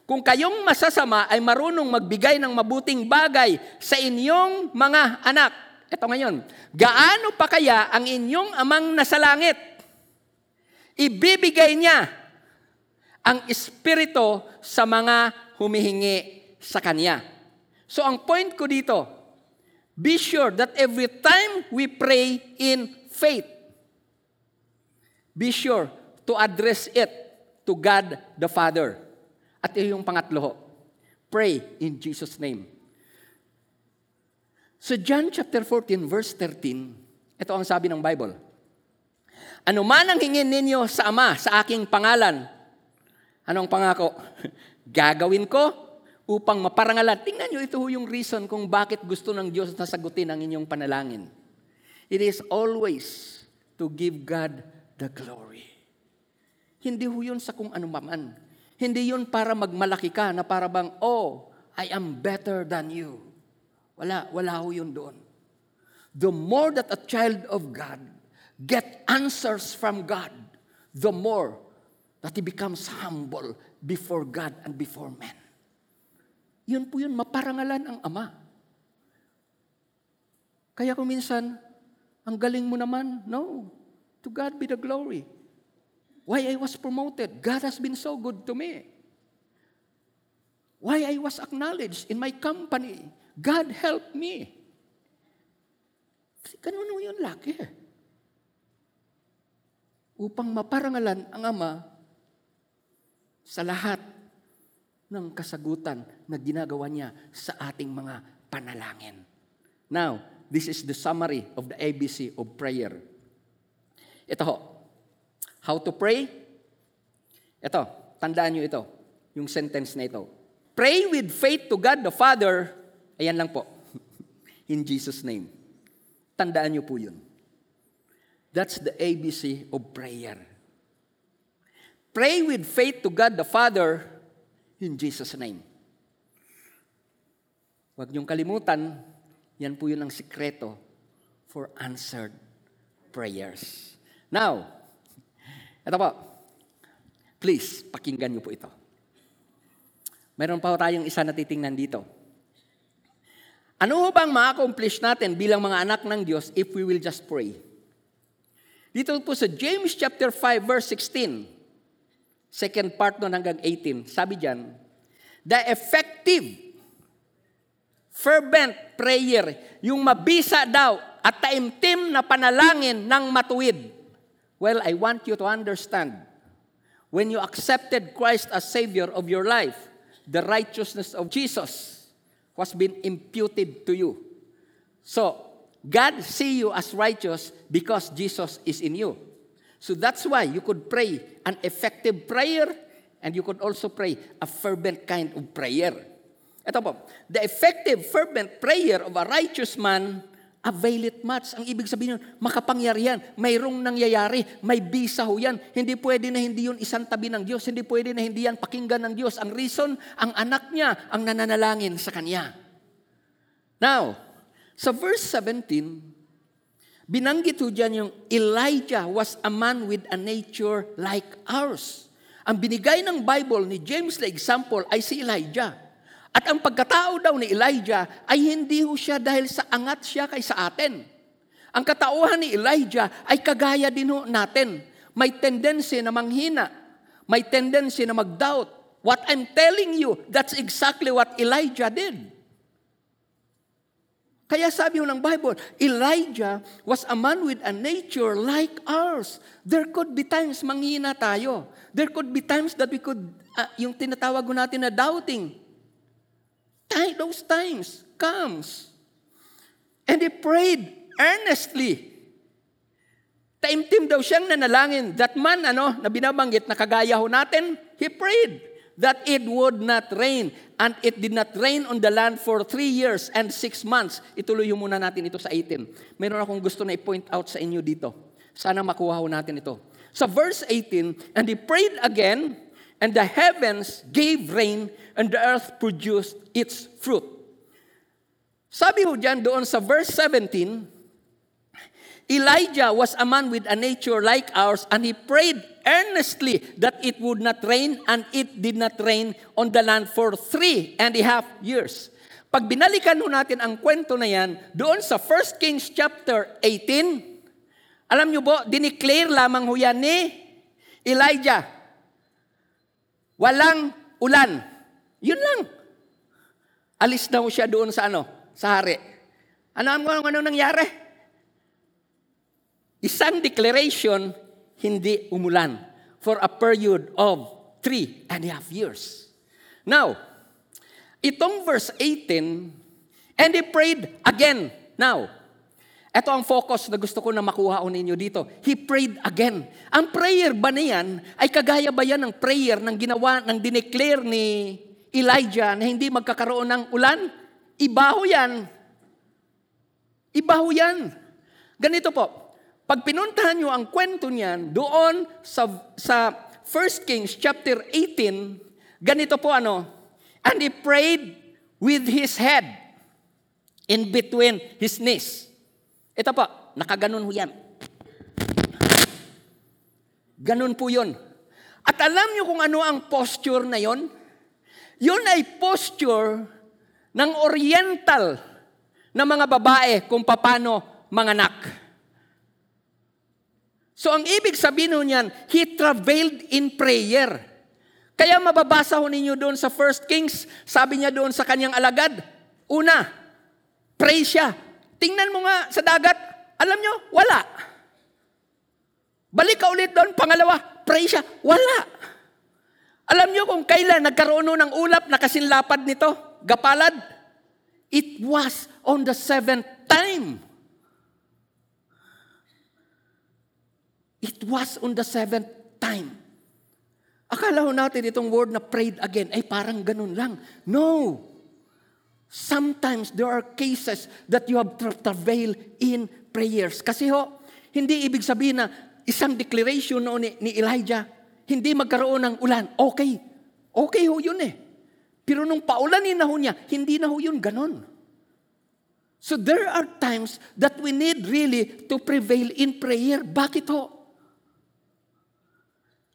Kung kayong masasama ay marunong magbigay ng mabuting bagay sa inyong mga anak. Ito ngayon, gaano pa kaya ang inyong amang nasa langit? Ibibigay niya ang espiritu sa mga humihingi sa Kanya. So ang point ko dito, be sure that every time we pray in faith, be sure to address it to God the Father. At ito yung pangatlo pray in Jesus' name. So John chapter 14 verse 13, ito ang sabi ng Bible. Ano man ang hingin ninyo sa Ama sa aking pangalan, anong pangako? Gagawin ko upang maparangalan. Tingnan nyo, ito yung reason kung bakit gusto ng Diyos na sagutin ang inyong panalangin. It is always to give God the glory. Hindi ho yun sa kung ano man. Hindi yun para magmalaki ka na para bang, oh, I am better than you. Wala, wala ho yun doon. The more that a child of God get answers from God, the more that he becomes humble before God and before men. Yun po yun, maparangalan ang Ama. Kaya kung minsan, ang galing mo naman, no. To God be the glory. Why I was promoted? God has been so good to me. Why I was acknowledged in my company? God helped me. Ganun yun laki. Upang maparangalan ang Ama sa lahat ng kasagutan na ginagawa niya sa ating mga panalangin. Now, this is the summary of the ABC of prayer. Ito ho, how to pray? Ito, tandaan nyo ito, yung sentence na ito. Pray with faith to God the Father, ayan lang po. In Jesus' name. Tandaan niyo po yun. That's the ABC of prayer. Pray with faith to God the Father in Jesus' name. Huwag niyong kalimutan, yan po yun ang sikreto for answered prayers. Now, ito po. Please, pakinggan niyo po ito. Meron pa tayong isa na titingnan dito. Ano ho bang ma-accomplish natin bilang mga anak ng Diyos if we will just pray? Dito po sa James chapter 5 verse 16, second part nun hanggang 18, sabi diyan, the effective fervent prayer, yung mabisa daw at taimtim na panalangin ng matuwid. Well, I want you to understand, when you accepted Christ as Savior of your life, the righteousness of Jesus was been imputed to you. So, God see you as righteous because Jesus is in you. So that's why you could pray an effective prayer and you could also pray a fervent kind of prayer. Ito po, the effective fervent prayer of a righteous man avail it much. Ang ibig sabihin yun, makapangyarihan, mayroong nangyayari, may bisa ho yan. Hindi pwede na hindi yun isang tabi ng Diyos, hindi pwede na hindi yan pakinggan ng Diyos. Ang reason, ang anak niya ang nananalangin sa Kanya. Now, sa verse 17, binanggit ho dyan yung Elijah was a man with a nature like ours. Ang binigay ng Bible ni James na example ay si Elijah. At ang pagkatao daw ni Elijah ay hindi ho siya dahil sa angat siya kay sa atin. Ang katauhan ni Elijah ay kagaya din ho natin. May tendency na manghina. May tendency na mag-doubt. What I'm telling you, that's exactly what Elijah did. Kaya sabi ng Bible, Elijah was a man with a nature like ours. There could be times manghina tayo. There could be times that we could, uh, yung tinatawag natin na doubting. Those times comes. And he prayed earnestly. Taimtim daw siyang nanalangin. That man, ano, na binabanggit na kagaya ho natin, he prayed that it would not rain. And it did not rain on the land for three years and six months. Ituloy muna natin ito sa 18. Meron akong gusto na i-point out sa inyo dito. Sana makuha ho natin ito. Sa verse 18, And he prayed again, and the heavens gave rain, and the earth produced its fruit. Sabi ho dyan doon sa verse 17, Elijah was a man with a nature like ours, and he prayed earnestly that it would not rain, and it did not rain on the land for three and a half years. Pag binalikan ho natin ang kwento na yan, doon sa 1 Kings chapter 18, alam nyo po, dineclare lamang ho yan ni Elijah. Walang ulan. Yun lang. Alis na ho siya doon sa ano, sa hari. Ano ang ano nangyari? Isang declaration, hindi umulan for a period of three and a half years. Now, itong verse 18, and he prayed again. Now, ito ang focus na gusto ko na makuha ko ninyo dito. He prayed again. Ang prayer ba niyan ay kagaya ba yan ng prayer ng ginawa, ng dineclare ni Elijah na hindi magkakaroon ng ulan? Ibaho yan. Ibaho yan. Ganito po, pag pinuntahan nyo ang kwento niyan, doon sa, sa 1 Kings chapter 18, ganito po ano, and he prayed with his head in between his knees. Ito po, nakaganon ho yan. Ganon po yun. At alam niyo kung ano ang posture na yon? Yun ay posture ng oriental na mga babae kung paano manganak. So ang ibig sabihin nun yan, he travailed in prayer. Kaya mababasa ho ninyo doon sa 1 Kings, sabi niya doon sa kanyang alagad, una, pray siya. Tingnan mo nga sa dagat, alam nyo, wala. Balik ka ulit doon, pangalawa, pray siya, wala. Alam nyo kung kailan nagkaroon ng ulap na kasinlapad nito, gapalad? It was on the seventh time. It was on the seventh time. Akala ho natin itong word na prayed again ay parang ganun lang. No. Sometimes there are cases that you have to travail in prayers. Kasi ho, hindi ibig sabihin na isang declaration no ni, ni Elijah, hindi magkaroon ng ulan. Okay. Okay ho yun eh. Pero nung paulanin na ho niya, hindi na ho yun ganon. So there are times that we need really to prevail in prayer. Bakit ho?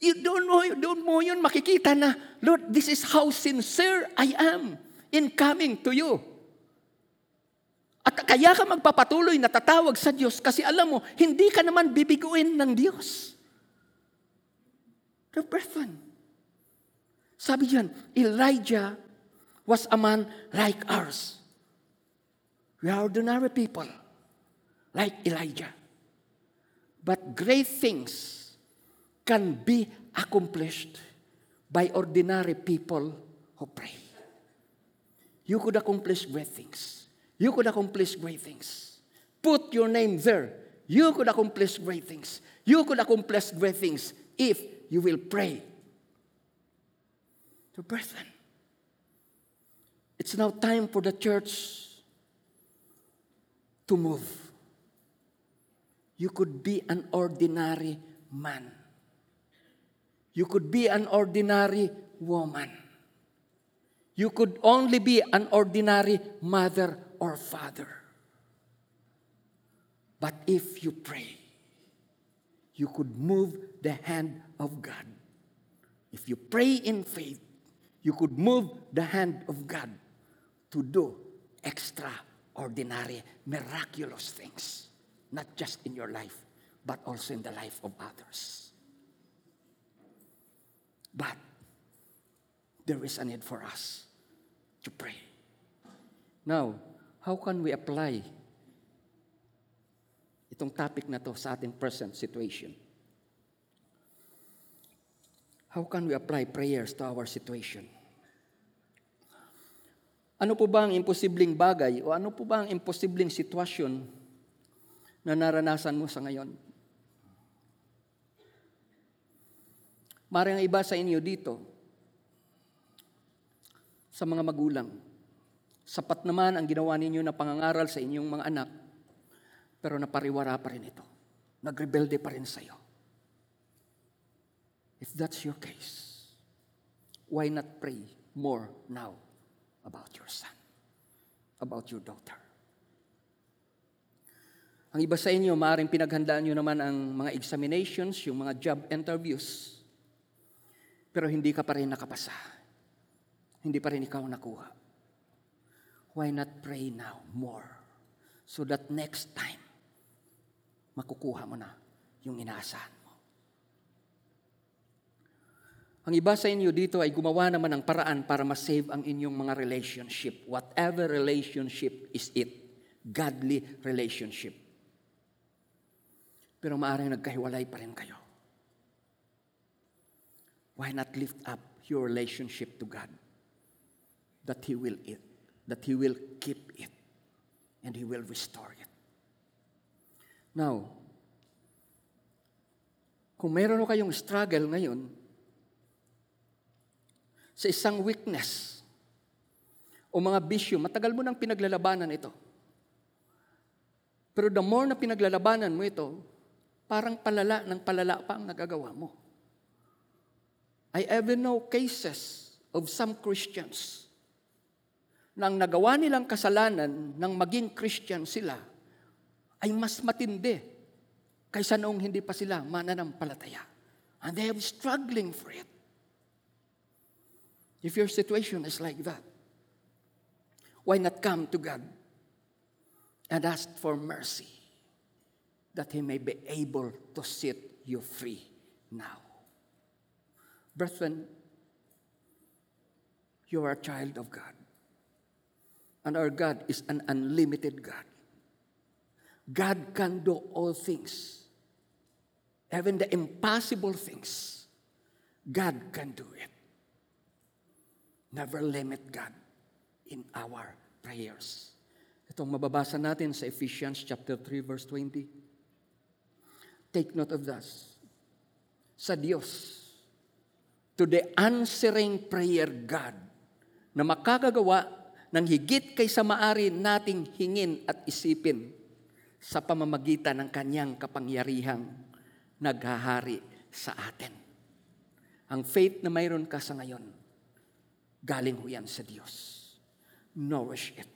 You don't know, don't mo yun makikita na, Lord, this is how sincere I am in coming to you. At kaya ka magpapatuloy na tatawag sa Diyos kasi alam mo, hindi ka naman bibiguin ng Diyos. The brethren. Sabi diyan, Elijah was a man like ours. We are ordinary people, like Elijah. But great things can be accomplished by ordinary people who pray. You could accomplish great things. You could accomplish great things. Put your name there. You could accomplish great things. You could accomplish great things if you will pray. To brethren, it's now time for the church to move. You could be an ordinary man. You could be an ordinary woman. You could only be an ordinary mother or father. But if you pray, you could move the hand of God. If you pray in faith, you could move the hand of God to do extraordinary, miraculous things, not just in your life, but also in the life of others. But there is a need for us to pray. Now, how can we apply itong topic na to sa ating present situation? How can we apply prayers to our situation? Ano po ba ang imposibleng bagay o ano po ba ang imposibleng sitwasyon na naranasan mo sa ngayon? Maring ang iba sa inyo dito, sa mga magulang, sapat naman ang ginawa ninyo na pangangaral sa inyong mga anak, pero napariwara pa rin ito. Nagrebelde pa rin sa iyo. If that's your case, why not pray more now about your son, about your daughter? Ang iba sa inyo, maaaring pinaghandaan nyo naman ang mga examinations, yung mga job interviews, pero hindi ka pa rin nakapasa. Hindi pa rin ikaw nakuha. Why not pray now more? So that next time, makukuha mo na yung inaasahan mo. Ang iba sa inyo dito ay gumawa naman ng paraan para ma-save ang inyong mga relationship. Whatever relationship is it. Godly relationship. Pero maaaring nagkahiwalay pa rin kayo. Why not lift up your relationship to God? That He will it, that He will keep it, and He will restore it. Now, kung meron kayong struggle ngayon sa isang weakness o mga bisyo, matagal mo nang pinaglalabanan ito. Pero the more na pinaglalabanan mo ito, parang palala ng palala pa ang nagagawa mo. I even know cases of some Christians na ang nagawa nilang kasalanan nang maging Christian sila ay mas matindi kaysa noong hindi pa sila mananampalataya. And they are struggling for it. If your situation is like that, why not come to God and ask for mercy that He may be able to set you free now? Brethren, you are a child of God. And our God is an unlimited God. God can do all things, even the impossible things. God can do it. Never limit God in our prayers. Itong mababasa natin sa Ephesians chapter 3 verse 20. Take note of this. Sa Diyos, to the answering prayer God na makakagawa ng higit kaysa maari nating hingin at isipin sa pamamagitan ng kanyang kapangyarihang naghahari sa atin. Ang faith na mayroon ka sa ngayon, galing ho yan sa Diyos. Nourish it.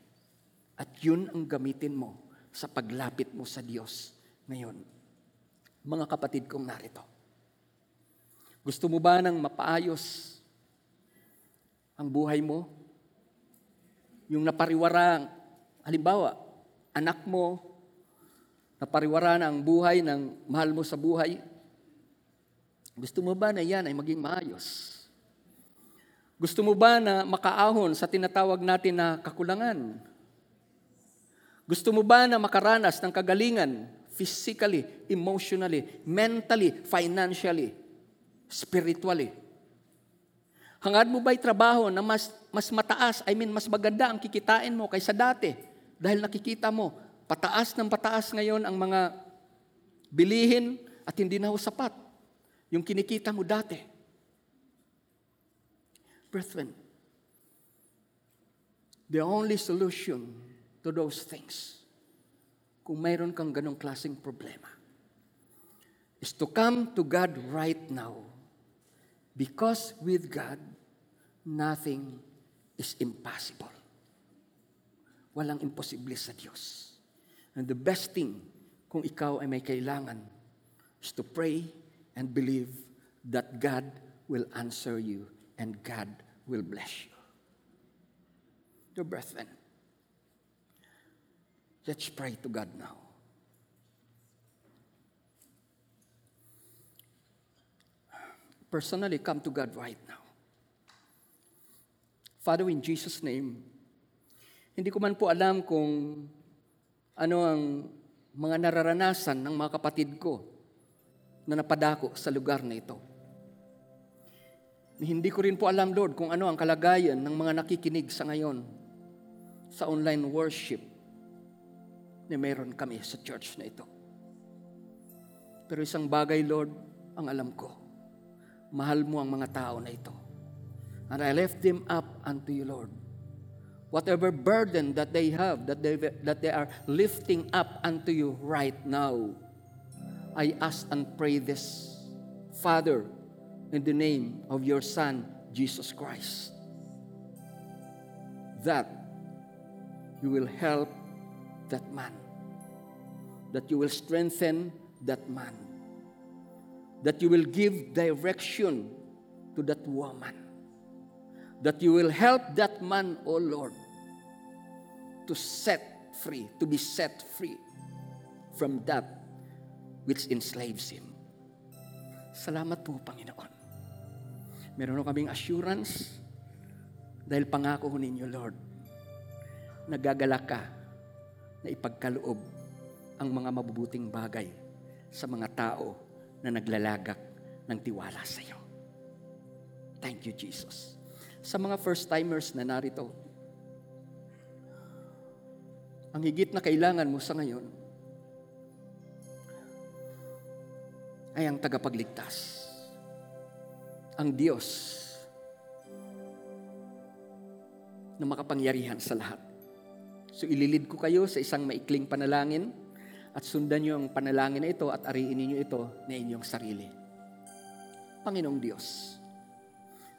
At yun ang gamitin mo sa paglapit mo sa Diyos ngayon. Mga kapatid kong narito. Gusto mo ba ng mapaayos ang buhay mo? Yung napariwara, halimbawa, anak mo, napariwara na ang buhay ng mahal mo sa buhay. Gusto mo ba na yan ay maging maayos? Gusto mo ba na makaahon sa tinatawag natin na kakulangan? Gusto mo ba na makaranas ng kagalingan physically, emotionally, mentally, financially, spiritually? Hangad mo ba'y trabaho na mas, mas mataas, I mean, mas maganda ang kikitain mo kaysa dati? Dahil nakikita mo, pataas ng pataas ngayon ang mga bilihin at hindi na ho sapat. Yung kinikita mo dati. Brethren, the only solution to those things, kung mayroon kang ganong klaseng problema, is to come to God right now. Because with God, nothing is impossible. Walang imposible sa Diyos. And the best thing, kung ikaw ay may kailangan, is to pray and believe that God will answer you and God will bless you. Dear brethren, let's pray to God now. Personally, come to God right now. Father, in Jesus' name, hindi ko man po alam kung ano ang mga nararanasan ng mga kapatid ko na napadako sa lugar na ito. Hindi ko rin po alam, Lord, kung ano ang kalagayan ng mga nakikinig sa ngayon sa online worship na meron kami sa church na ito. Pero isang bagay, Lord, ang alam ko. Mahal mo ang mga tao na ito. And I left them up unto you, Lord. Whatever burden that they have, that they, that they are lifting up unto you right now, I ask and pray this, Father, in the name of your Son, Jesus Christ, that you will help that man, that you will strengthen that man, that you will give direction to that woman, that you will help that man, O Lord, to set free, to be set free from that which enslaves him. Salamat po, Panginoon. Meron kaming assurance dahil pangako ho ninyo, Lord, nagagalak ka na ipagkaloob ang mga mabubuting bagay sa mga tao na naglalagak ng tiwala sa iyo. Thank you, Jesus. Sa mga first-timers na narito, ang higit na kailangan mo sa ngayon ay ang tagapagligtas. Ang Diyos na makapangyarihan sa lahat. So ililid ko kayo sa isang maikling panalangin at sundan niyo ang panalangin na ito at ariin niyo ito na inyong sarili. Panginoong Diyos,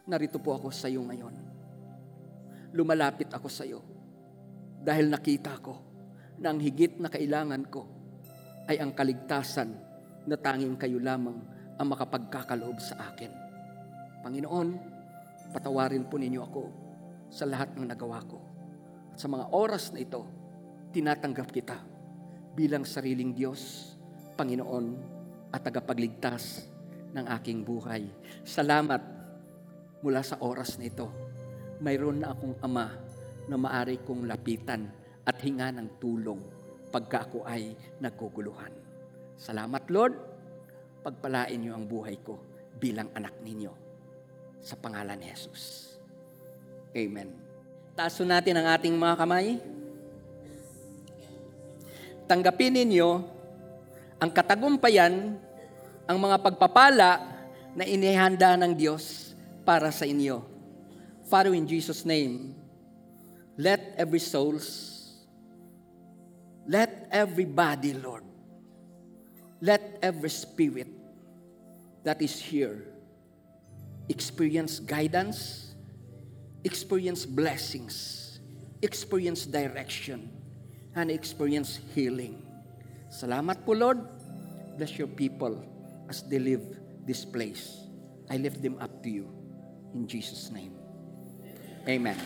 narito po ako sa iyo ngayon. Lumalapit ako sa iyo dahil nakita ko na ang higit na kailangan ko ay ang kaligtasan na tanging kayo lamang ang makapagkakaloob sa akin. Panginoon, patawarin po ninyo ako sa lahat ng nagawa ko. At sa mga oras na ito, tinatanggap kita bilang sariling Diyos, Panginoon at tagapagligtas ng aking buhay. Salamat mula sa oras na ito. Mayroon na akong ama na maari kong lapitan at hinga ng tulong pagka ako ay naguguluhan. Salamat, Lord. Pagpalain niyo ang buhay ko bilang anak ninyo. Sa pangalan ni Jesus. Amen. Taso natin ang ating mga kamay. Tanggapin ninyo ang katagumpayan, ang mga pagpapala na inihanda ng Diyos para sa inyo. Father, in Jesus' name, Let every souls, let every body, Lord, let every spirit that is here experience guidance, experience blessings, experience direction, and experience healing. Salamat po, Lord. Bless your people as they leave this place. I lift them up to you. In Jesus' name. Amen.